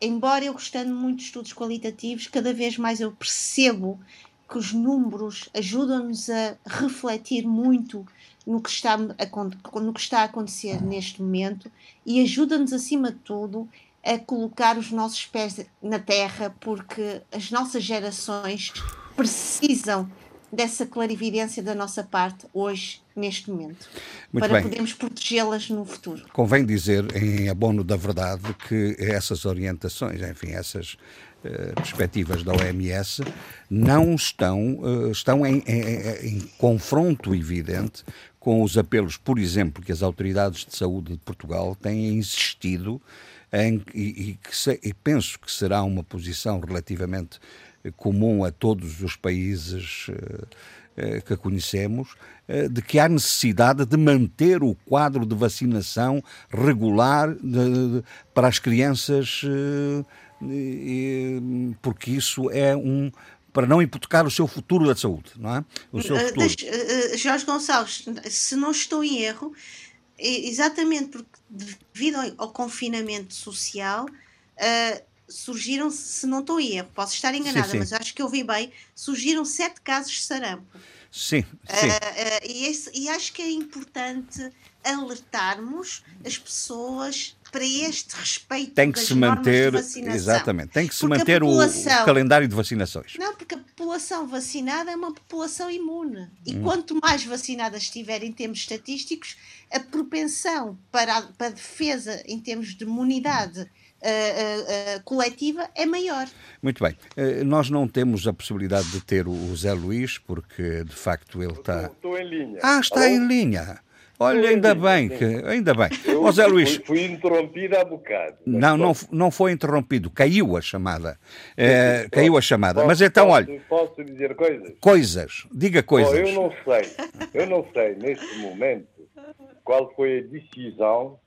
embora eu gostando muito de estudos qualitativos, cada vez mais eu percebo que os números ajudam-nos a refletir muito no que está a, no que está a acontecer neste momento e ajuda-nos, acima de tudo, a colocar os nossos pés na terra, porque as nossas gerações precisam dessa clarividência da nossa parte hoje, neste momento, Muito para bem. podermos protegê-las no futuro. Convém dizer, em abono da verdade, que essas orientações, enfim, essas uh, perspectivas da OMS não estão, uh, estão em, em, em confronto evidente com os apelos, por exemplo, que as autoridades de saúde de Portugal têm insistido em, e, e, que se, e penso que será uma posição relativamente eh, comum a todos os países uh, uh, que conhecemos, de que há necessidade de manter o quadro de vacinação regular para as crianças, porque isso é um para não hipotecar o seu futuro da saúde, não é? O seu futuro. Jorge Gonçalves, se não estou em erro, exatamente porque devido ao, ao confinamento social uh, surgiram, se não estou erro, posso estar enganada, sim, sim. mas acho que eu vi bem, surgiram sete casos de sarampo. Sim, sim. Uh, e, esse, e acho que é importante alertarmos as pessoas para este respeito tem que se manter exatamente tem que se porque manter população, o, calendário de vacinações não porque a população vacinada é uma população imune e hum. quanto mais vacinada estiver em termos estatísticos a propensão para a, para a defesa em termos de imunidade uh, uh, uh, coletiva é maior. Muito bem. nós não temos a possibilidade de ter o Zé Luís, porque de facto ele está. Estou em linha. Ah, está Alô? em linha. Olha, ainda bem que. Ainda bem. Eu José Luís. Fui, fui interrompido há bocado. Não, não, não foi interrompido. Caiu a chamada. É, caiu a chamada. Posso, mas então, olha. Posso dizer coisas? Coisas. Diga coisas. Oh, eu não sei. Eu não sei, neste momento, qual foi a decisão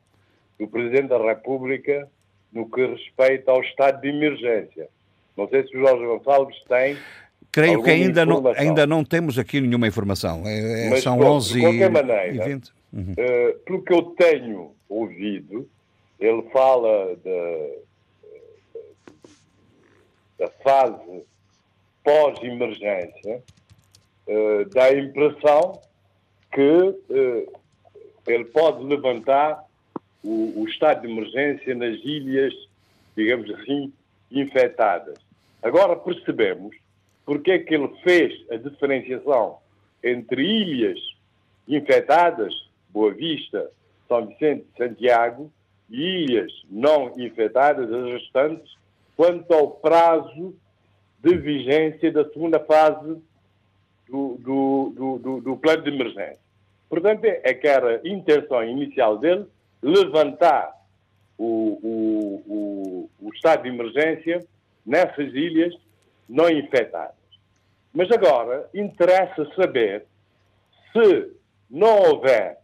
do Presidente da República no que respeita ao estado de emergência. Não sei se o Jorge Gonçalves tem Creio que ainda não, ainda não temos aqui nenhuma informação. É, é são pronto, 11 de qualquer maneira, e 20. Uhum. Uh, pelo que eu tenho ouvido, ele fala de, da fase pós-emergência, uh, dá a impressão que uh, ele pode levantar o, o, estado de emergência nas ilhas, digamos assim, infectadas. Agora percebemos porque é que ele fez a diferenciação entre ilhas infectadas, Boa Vista, São Vicente e Santiago, e ilhas não infectadas, as restantes, quanto ao prazo de vigência da segunda fase do, do, do, do plano de emergência. Portanto, é que era a intenção inicial dele levantar o, o, o, o estado de emergência nessas ilhas não infectadas. Mas agora interessa saber se não houver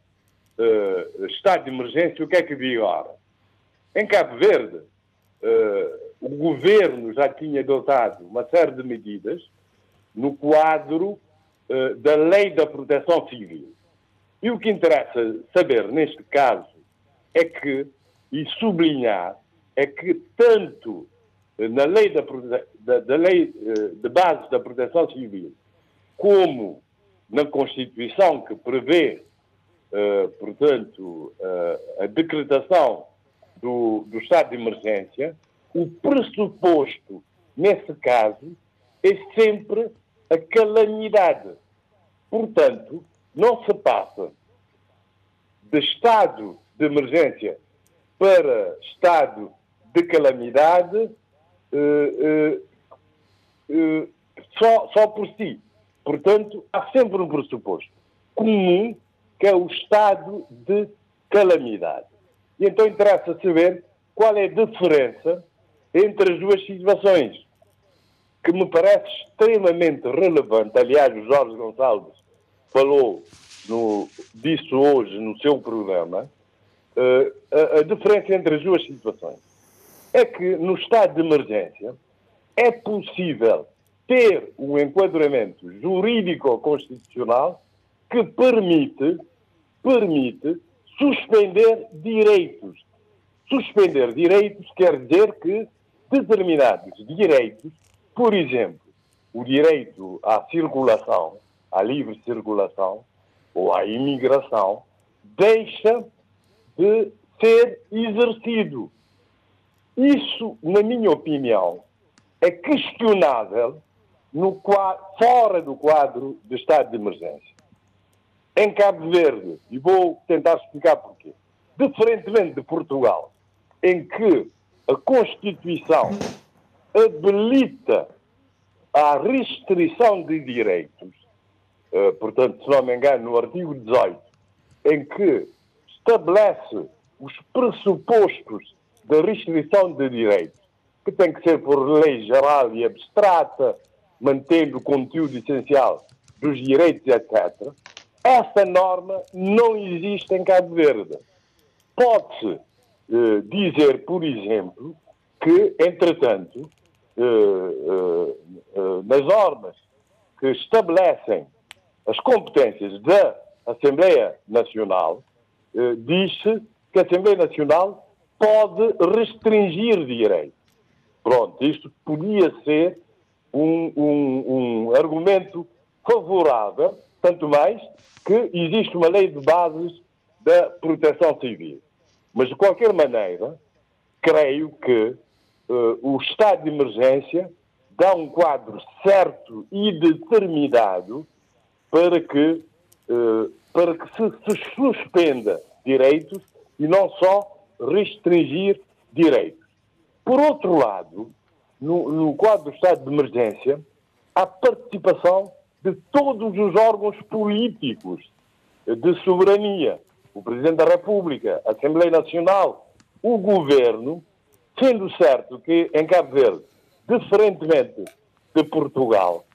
uh, estado de emergência, o que é que vigora? Em Cabo Verde, uh, o governo já tinha adotado uma série de medidas no quadro uh, da Lei da Proteção Civil. E o que interessa saber neste caso é que, e sublinhar, é que tanto na lei da, da, da lei de base da proteção civil, como na Constituição que prevê portanto, uh, a decretação do, do estado de emergência, o pressuposto, nesse caso, é sempre a calamidade. Portanto, não se passa de estado de emergência para estado de calamidade uh, só, só por si. Portanto, há sempre um pressuposto comum, que é o estado de calamidade. E então interessa saber qual é a diferença entre as duas situações, que me parece extremamente relevante. Aliás, o Jorge Gonçalves falou no, disso hoje no seu programa. Uh, a, a diferença entre as duas situações é que no estado de emergência é possível ter um enquadramento jurídico-constitucional que permite, permite suspender direitos. Suspender direitos quer dizer que determinados direitos, por exemplo, o direito à circulação, à livre circulação ou à imigração, deixa de ser exercido. Isso, na minha opinião, é questionável no fora do quadro de estado de emergência. Em Cabo Verde, e vou tentar explicar porquê, diferentemente de Portugal, em que a Constituição habilita a restrição de direitos, eh, portanto, se não me engano, no artigo 18, em que estabelece os pressupostos da restrição de direitos, que tem que ser por lei geral e abstrata, mantendo o conteúdo essencial dos direitos, etc. Essa norma não existe em Cabo Verde. Pode-se eh, dizer, por exemplo, que, entretanto, eh, eh, eh nas normas que estabelecem as competências da Assembleia Nacional, eh, diz-se que a Assembleia Nacional pode restringir direitos. Pronto, isto podia ser um, um, um argumento favorável, tanto mais que existe uma lei de bases da proteção civil. Mas, de qualquer maneira, creio que uh, o estado de emergência dá um quadro certo e determinado para que, uh, para que se, se suspenda direitos e não só restringir direitos. Por outro lado, no, no quadro do estado de emergência, a participação de todos os órgãos políticos de soberania, o Presidente da República, a Assembleia Nacional, o Governo, sendo certo que em Cabo Verde, diferentemente de Portugal,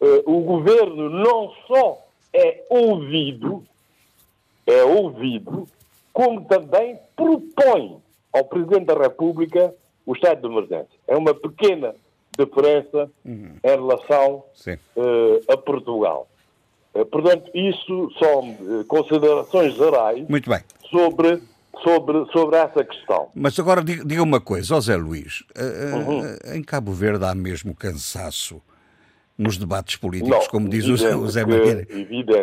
eh, o Governo não só é ouvido, é ouvido, como também propõe ao Presidente da República o estado de emergência. É uma pequena diferença uhum. em relação uh, a Portugal. Uh, portanto, isso são uh, considerações gerais Muito bem. Sobre, sobre, sobre essa questão. Mas agora diga, uma coisa, José Luís, uhum. em Cabo Verde há mesmo cansaço nos debates políticos, Não, como diz o Zé Maria,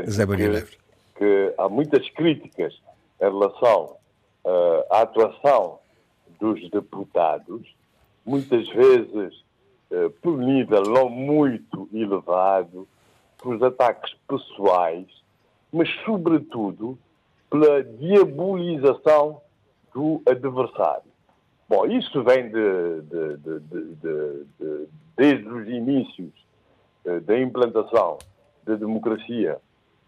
Zé Maria que, que há muitas críticas em relação à atuação dos deputados, muitas vezes por nível muito elevado, pelos ataques pessoais, mas, sobretudo, pela diabolização do adversário. Bom, isso vem de, de, de, desde os inícios eh, da implantação da democracia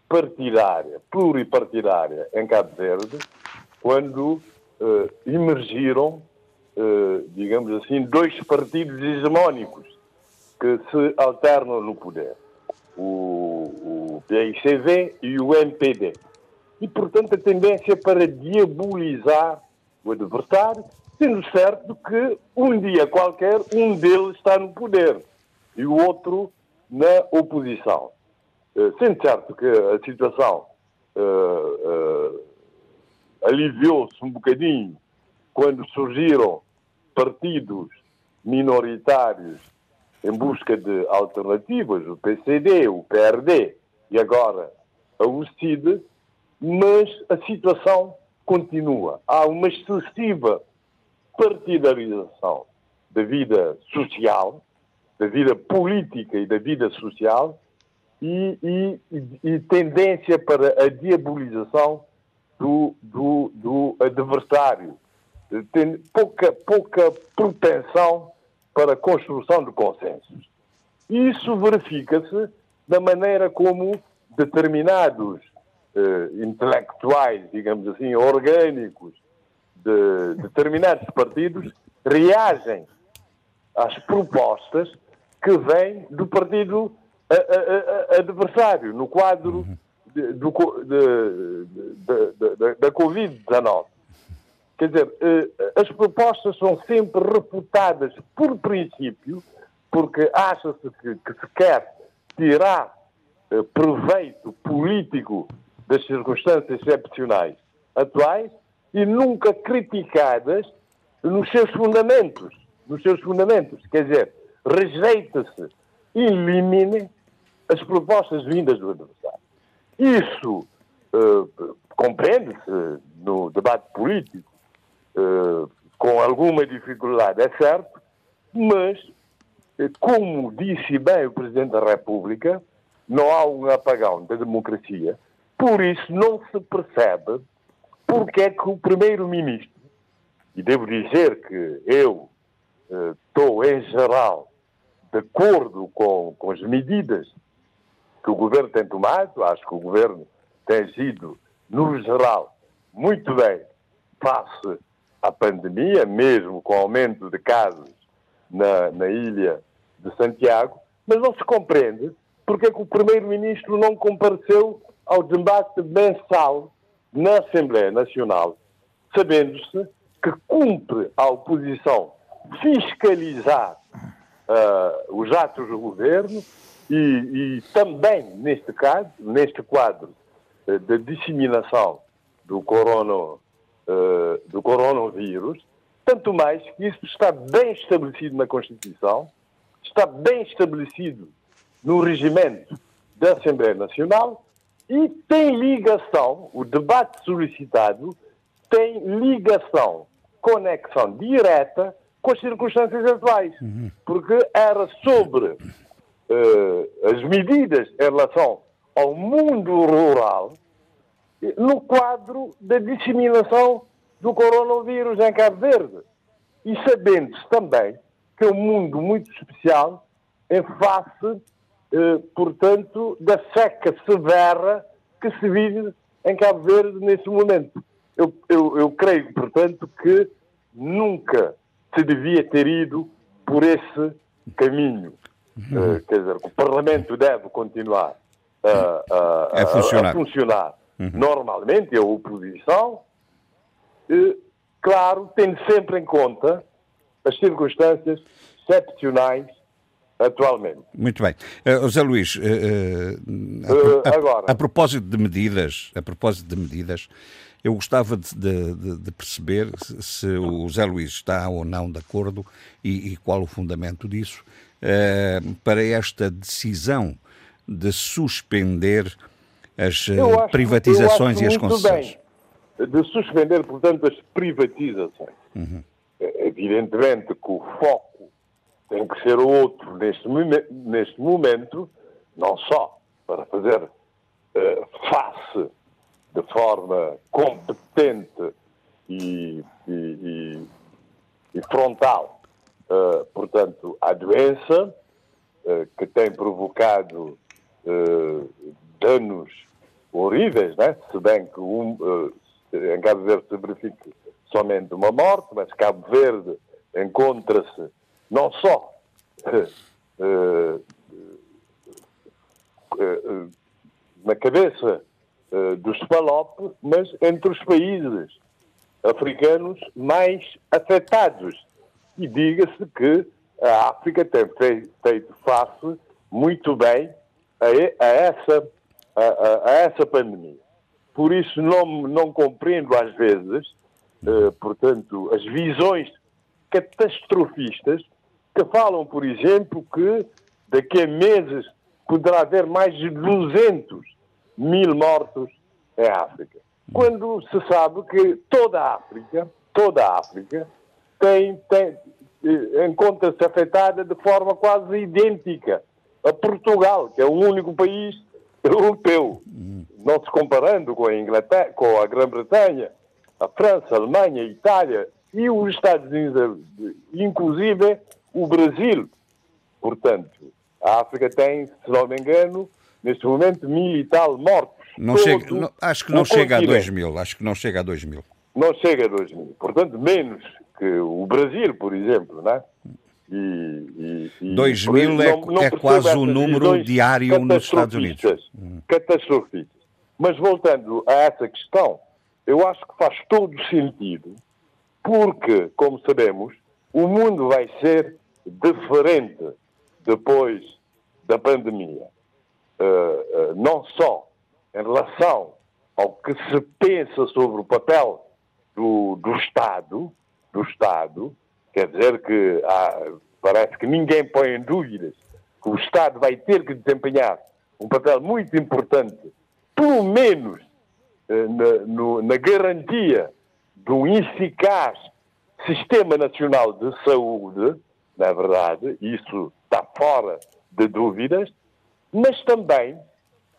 partidária, pluripartidária em Cabo Verde, quando uh, emergiram, digamos assim, dois partidos hegemónicos que se alternam no poder. O, o PICV e o MPD. E, portanto, a tendência para diabolizar o adversário, sendo certo que um dia qualquer um deles está no poder e o outro na oposição. Uh, sendo certo que a situação uh, uh, aliviou-se um bocadinho quando surgiram partidos minoritários em busca de alternativas, o PCD, o PRD e agora a UCID, mas a situação continua. Há uma excessiva partidarização da vida social, da vida política e da vida social e, e, e tendência para a diabolização do, do, do adversário. Tem pouca, pouca propensão para a construção de consensos. Isso verifica-se da maneira como determinados uh, intelectuais, digamos assim, orgânicos, de determinados partidos reagem às propostas que vêm do partido a, a, a, adversário, no quadro de, do, de, de, da Covid-19. Quer dizer, eh, as propostas são sempre refutadas por princípio, porque acha-se que, que se quer tirar eh, proveito político das circunstâncias excepcionais atuais e nunca criticadas nos seus fundamentos. Nos seus fundamentos. Quer dizer, rejeita-se, elimine as propostas vindas do adversário. Isso uh, compreende-se no debate político uh, com alguma dificuldade, é certo, mas, como disse bem o Presidente da República, não há um apagão da democracia, por isso não se percebe porque é que o Primeiro-Ministro, e devo dizer que eu uh, estou, em geral, de acordo com, com as medidas que o Governo tem tomado, acho que o Governo tem agido, no geral, muito bem face à pandemia, mesmo com aumento de casos na, na ilha de Santiago, mas não se compreende porque é que o Primeiro-Ministro não compareceu ao debate mensal na Assembleia Nacional, sabendo-se que cumpre à oposição fiscalizar uh, os atos do governo e, e, também, neste caso, neste quadro uh, de disseminação do, corona, uh, do coronavírus, tanto mais que isso está bem estabelecido na Constituição, está bem estabelecido no regimento da Assembleia Nacional e tem ligação, o debate solicitado tem ligação, conexão direta com as circunstâncias atuais, uhum. porque era sobre uh, as medidas em relação ao mundo rural no quadro da disseminação do coronavírus em Cabo Verde. E sabendo-se também que é um mundo muito especial em face eh, portanto, da seca severa que se vive em Cabo Verde nesse momento. Eu, eu, eu creio, portanto, que nunca se devia ter ido por esse caminho. Uhum. Uh, quer dizer, o Parlamento deve continuar a, a, a funcionar, a funcionar uhum. normalmente, a oposição, uh, claro, tendo sempre em conta as circunstâncias excepcionais atualmente. Muito bem. Uh, José Luís, uh, uh, a, agora. A, propósito de medidas, a propósito de medidas, eu gostava de, de, de perceber se, o José Luís está ou não de acordo e, e qual o fundamento disso para esta decisão de suspender as acho, privatizações e as concessões. Bem de suspender, portanto, as privatizações. Uhum. Evidentemente que o foco tem que ser outro neste, neste momento, não só para fazer uh, face de forma competente e, e, e, e frontal, uh, portanto, à doença uh, que tem provocado danos horríveis, né? se bem que um, em Cabo Verde se verifica somente uma morte, mas Cabo Verde encontra-se não só uh, uh, na cabeça dos PALOP, mas entre os países africanos mais afetados. E diga-se que a África tem feito face muito bem a essa, a, a, essa pandemia. Por isso não, não compreendo às vezes, portanto, as visões catastrofistas que falam, por exemplo, que daqui a meses poderá haver mais de 200 mil mortos em África. Quando se sabe que toda a África, toda a África, tem, tem eh, encontra-se afetada de forma quase idêntica a Portugal, que é o único país europeu, não se comparando com a Inglaterra, com a Grã-Bretanha, a França, a Alemanha, a Itália e os Estados Unidos, inclusive o Brasil. Portanto, A África tem, se não me engano, neste momento, mil e tal mortos. Não chega, não, acho que não chega continente. a 2 mil. Acho que não chega a 2 mil. Não chega a 2 mil. Portanto, menos que o Brasil, por exemplo, não é? E, e, 2 mil é, não, não é quase o número diário nos Estados Unidos. Catastrofistas. Mas voltando a essa questão, eu acho que faz todo sentido, porque, como sabemos, o mundo vai ser diferente depois da pandemia. Uh, uh, não só em relação ao que se pensa sobre o papel do, do Estado, do Estado, quer dizer que há, parece que ninguém põe em dúvidas que o Estado vai ter que desempenhar um papel muito importante, pelo menos uh, na, no, na garantia de um eficaz Sistema Nacional de Saúde, na verdade, isso está fora de dúvidas, mas também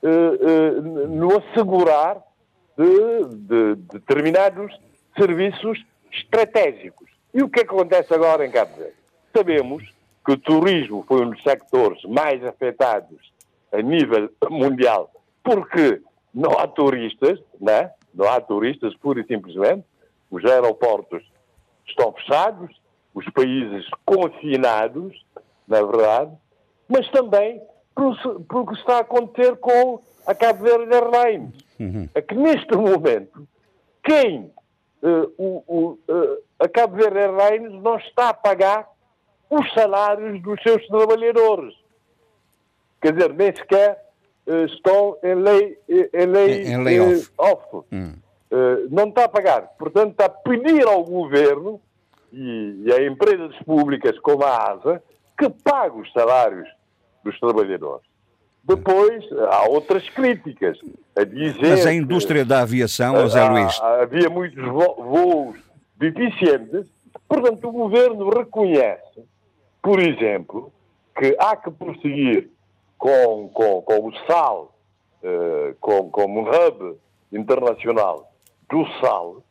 eh, eh, no assegurar de, de, determinados serviços estratégicos. E o que acontece agora em Cabo Verde? Sabemos que o turismo foi um dos sectores mais afetados a nível mundial, porque não há turistas, né? não há turistas, pura e simplesmente. Os aeroportos estão fechados, os países confinados, na verdade, mas também pelo que está a acontecer com a Cabo Verde Airlines. Uhum. É que neste momento, quem uh, o, uh, a Cabo Verde Airlines não está a pagar os salários dos seus trabalhadores. Quer dizer, nem sequer uh, estão em lei, em lei, em, em lei off. off. Hum. não está a pagar. Portanto, está a pedir ao governo e, e a empresas públicas como a ASA que pague os salários dos trabalhadores. Depois, há outras críticas a dizer. Mas a indústria da aviação, José Luís. Havia muitos voos deficientes, portanto, o governo reconhece, por exemplo, que há que prosseguir com, com, com o sal, uh, com, com um hub internacional do sal,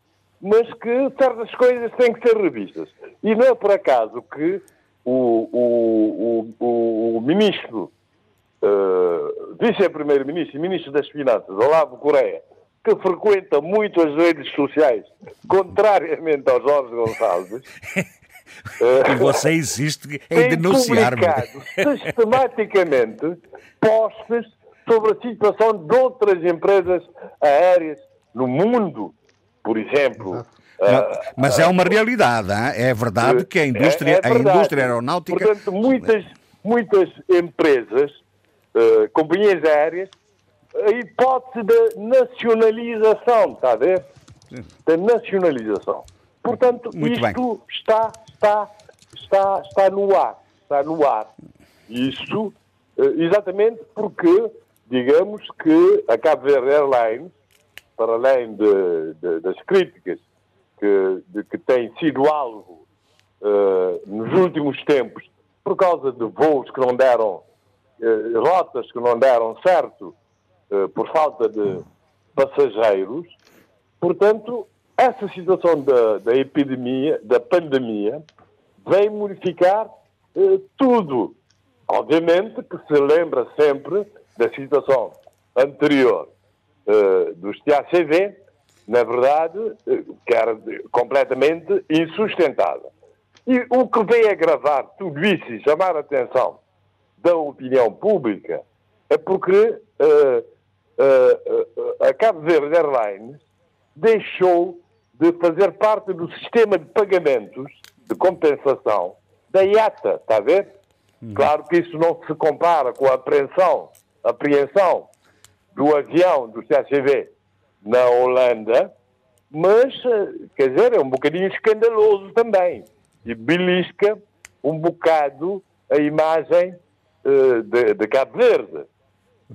mas que certas coisas têm que ser revistas. E não é por acaso que o, o, o, o ministro, uh, vice-primeiro-ministro e ministro das Finanças, Olavo Correia, que frequenta muito as redes sociais, contrariamente ao Jorge Gonçalves, uh, você insiste em denunciar-me. sistematicamente postes sobre a situação de outras empresas aéreas no mundo por exemplo. Uh, mas é uma realidade, hein? é verdade que a indústria, é, é verdade. a indústria aeronáutica. Portanto, muitas, muitas empresas, uh, companhias aéreas, a hipótese da nacionalização, está a ver? Da nacionalização. Portanto, Muito isto bem. está, está, está, está no ar. Está no ar. Isto, uh, exatamente porque, digamos que a Cabo Verde Airlines para além de, de, das críticas que, de, que tem sido alvo uh, nos últimos tempos por causa de voos que não deram, rotas que não deram certo uh, por falta de passageiros. Portanto, essa situação da, da epidemia, da pandemia, vem modificar tudo. Obviamente que se lembra sempre da situação anterior uh, dos TACV, na verdade, uh, que era completamente insustentável. E o que veio agravar tudo isso e chamar a atenção da opinião pública é porque uh, a Cabo Verde Airlines deixou de fazer parte do sistema de pagamentos de compensação da IATA, está a ver? Uhum. Claro que isso não se compara com a apreensão, apreensão do avião do CACV na Holanda, mas, eh, quer dizer, é um bocadinho escandaloso também. E belisca um bocado a imagem de, de, Cabo Verde.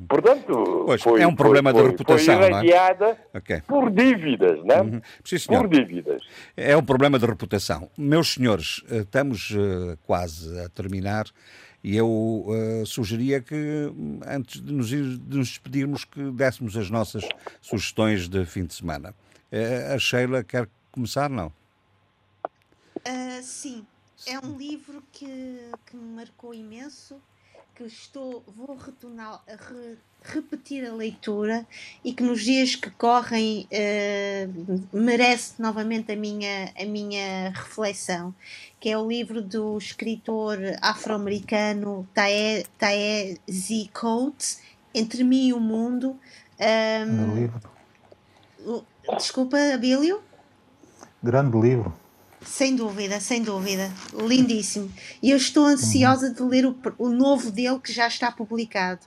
Portanto, pois, foi, é um problema foi, de reputação. Foi irradiada é? okay. por dívidas, não é? Uhum. Sim, por dívidas. É um problema de reputação. Meus senhores, eh, estamos quase a terminar. E eu uh, sugeria que, antes de nos, de nos despedirmos, que dessemos as nossas sugestões de fim de semana. Uh, a Sheila quer começar, não? Uh, sim, é um livro que, que me marcou imenso, que estou, vou retornar, re, repetir a leitura e que nos dias que correm uh, merece novamente a minha, a minha reflexão, que é o livro do escritor afro-americano Tae, Tae. Coates, Entre Mim e o Mundo. Um, livro. Desculpa, Abílio? Grande livro. Sem dúvida, sem dúvida. Lindíssimo. E eu estou ansiosa de ler o, o novo dele que já está publicado.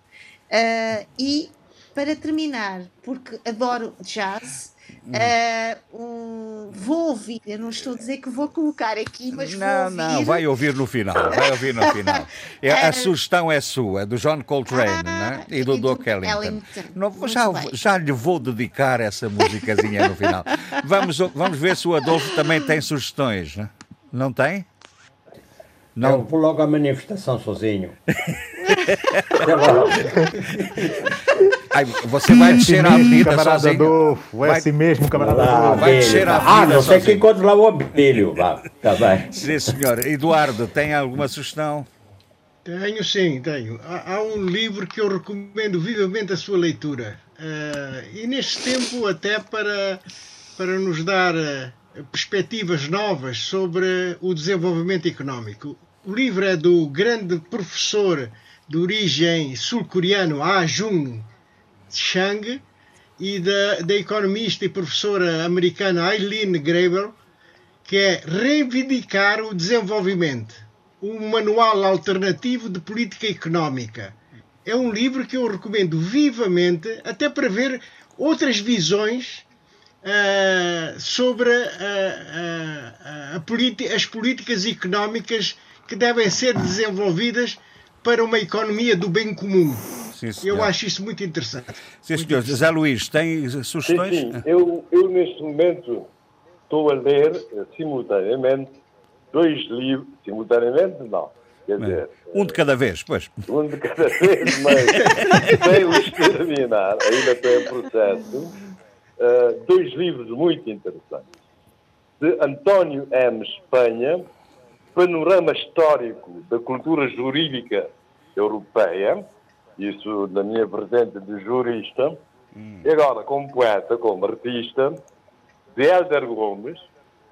Uh, e para terminar, porque adoro jazz, uh, um, vou ouvir, eu não estou a dizer que vou colocar aqui, mas não, vou ouvir. Não, vai ouvir no final, vai ouvir no final. É, a sugestão é sua, do John Coltrane ah, né? e do Duke Ellington. Ellington. Não, já, já lhe vou dedicar essa musicazinha no final. Vamos, vamos ver se o Adolfo também tem sugestões, né? não tem? Não. Eu vou logo à manifestação sozinho. Ai, você vai descer a avenida camarada sozinho. Adolfo, é vai... assim mesmo, camarada Adolfo. Vai descer a avenida Ah, não sei que encontro lá o abelho. Tá bem. Sim, senhor. Eduardo, tem alguma sugestão? Tenho sim, tenho. Há, há, um livro que eu recomendo vivamente a sua leitura. Uh, e neste tempo até para, para nos dar uh, perspectivas novas sobre o desenvolvimento económico. O livro é do grande professor de origem sul-coreano Ah Jung Chang e da, da economista e professora americana Eileen Graeber, que é Reivindicar o Desenvolvimento, um manual alternativo de política económica. É um livro que eu recomendo vivamente, até para ver outras visões uh, sobre uh, uh, as políticas económicas que devem ser desenvolvidas para uma economia do bem comum. Sim, eu acho isso muito interessante. Sim, senhor. José Luís, tem sugestões? Sim, sim. Eu, eu, neste momento, estou a ler eh, simultaneamente dois livros. Simultaneamente, não. Quer dizer, um de cada vez, pois. Um de cada vez, mas sem os terminar, ainda estou em processo. Uh, dois livros muito interessantes. De António M. Espanha, panorama histórico da cultura jurídica europeia, isso na minha vertente de jurista, hum. e agora como poeta, como artista, de Helder Gomes,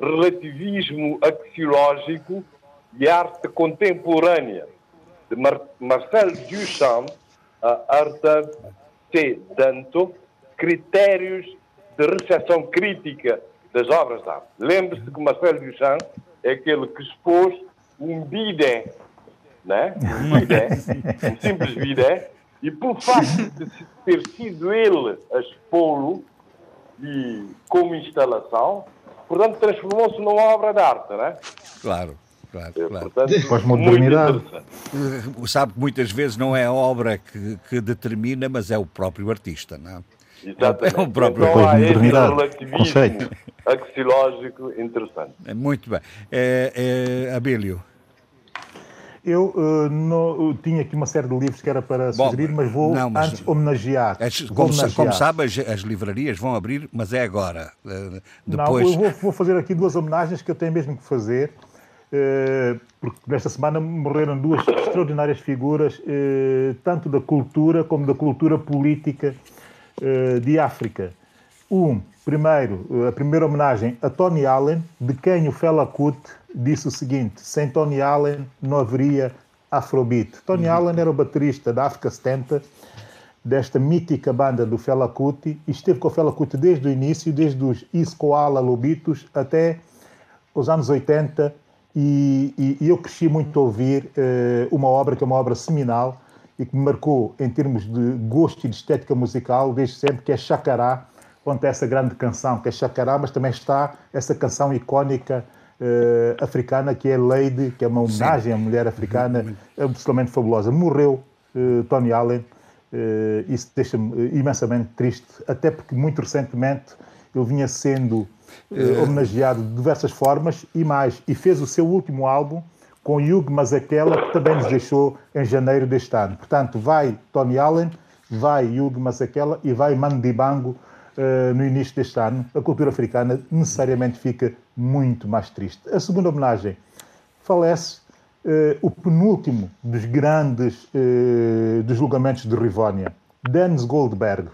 relativismo axiológico e arte contemporânea, de Mar Marcel Duchamp, a Arte T. Danto, critérios de recepção crítica das obras de arte. Lembre-se que Marcel Duchamp é aquele que expôs um bidé, né? um bidé, um simples bidé, e por facto de ter sido ele a expô-lo e como instalação, portanto transformou-se numa obra de arte, né? Claro. Claro, é, claro. Pós-modernidade. Sabe que muitas vezes não é a obra que, que determina, mas é o próprio artista, não é? Exatamente. É o próprio então, há esse relativismo axiológico interessante. É, muito bem. É, é, Abílio. Eu uh, eu tinha aqui uma série de livros que era para sugerir, Bom, mas vou não, mas, antes homenagear. É, como, homenagear. como sabe, as, as, livrarias vão abrir, mas é agora. Uh, depois... Não, eu vou, vou, fazer aqui duas homenagens que eu tenho mesmo que fazer, uh, porque nesta semana morreram duas extraordinárias figuras, tanto da cultura como da cultura política de África. Um, primeiro, a primeira homenagem a Tony Allen, de quem o Fela Kuti disse o seguinte: sem Tony Allen não haveria Afrobeat. Tony uhum. Allen era o baterista da África 70, desta mítica banda do Fela Kuti, e esteve com o Fela Kuti desde o início, desde os Iscoala Lobitos até os anos 80, e, e, e eu cresci muito a ouvir uh, uma obra que é uma obra seminal, e que me marcou em termos de gosto e de estética musical desde sempre, que é Chacará, onde essa grande canção, que é Chacará, mas também está essa canção icónica uh, africana, que é Lady, que é uma homenagem Sim. à mulher africana, absolutamente fabulosa. Morreu uh, Tony Allen, uh, isso deixa-me imensamente triste, até porque muito recentemente ele vinha sendo homenageado de diversas formas e mais, e fez o seu último álbum, com Hugh Masekela, que também nos deixou em janeiro deste ano. Portanto, vai Tony Allen, vai Hugh Masekela e vai Mandibango no início deste ano. A cultura africana necessariamente fica muito mais triste. A segunda homenagem falece eh, o penúltimo dos grandes eh, dos julgamentos de Rivónia, Danz Goldberg.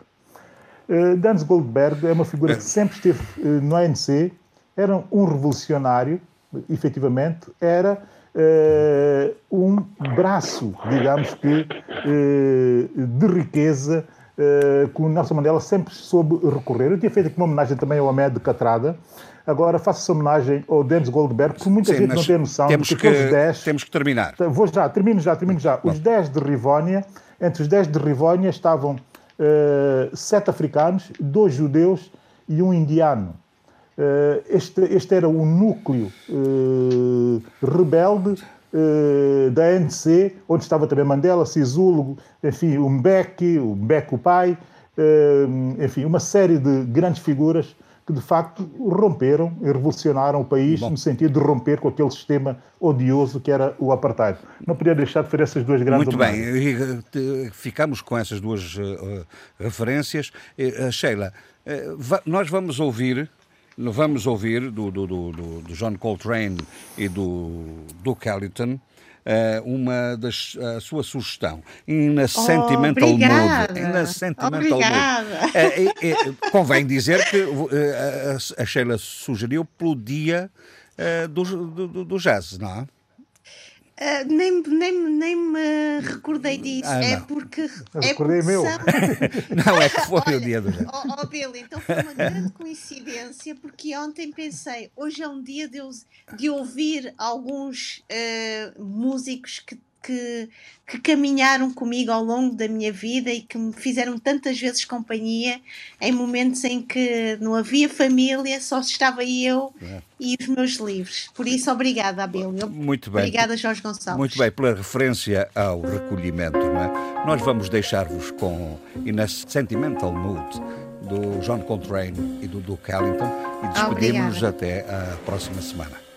Eh, Danz Goldberg é uma figura que sempre esteve eh, no ANC, era um revolucionário, efetivamente, era eh, um braço, digamos que, eh, de riqueza eh, que o Nelson Mandela sempre soube recorrer. Eu tinha feito aqui uma homenagem também ao Ahmed Catrada, Agora faço essa homenagem ao Dennis Goldberg, porque muita Sim, gente não tem noção temos que, que aqueles 10. Temos que terminar. Vou já, termino já, termino já. Os 10 de Rivónia, entre os 10 de Rivónia estavam uh, sete africanos, dois judeus e um indiano. Uh, este, este era o núcleo uh, rebelde da ANC, onde estava também Mandela, Sisulu, enfim, o Mbeki, o Mbeki o pai, enfim, uma série de grandes figuras que de facto romperam e revolucionaram o país Bom. no sentido de romper com aquele sistema odioso que era o apartheid. Não podia deixar de fazer essas duas grandes Muito bem, eh, ficamos com essas duas uh, referências. Uh, Sheila, uh, nós vamos ouvir vamos ouvir do, do, do, do John Coltrane e do Duke Ellington uh, uma das a sua sugestão. In a sentimental mood in a sentimental mood uh, convém dizer que a Sheila sugeriu pelo dia do, do, do jazz, não é? Uh, nem, nem, nem me recordei disso. Ah, é porque. Eu é recordei meu. São... não, é que foi Olha, o dia do dia. Oh, oh Billy, então foi uma grande coincidência, porque ontem pensei, hoje é um dia de, de ouvir alguns uh, músicos que que, que caminharam comigo ao longo da minha vida e que me fizeram tantas vezes companhia em momentos em que não havia família, só estava eu é. e os meus livros. Por isso, obrigada, Abel. Muito bem. Obrigada, Jorge Gonçalves. Muito bem, pela referência ao recolhimento, não é? Nós vamos deixar-vos com a Sentimental Mood do John Coltrane e do Duke Ellington e despedimos-nos até a próxima semana.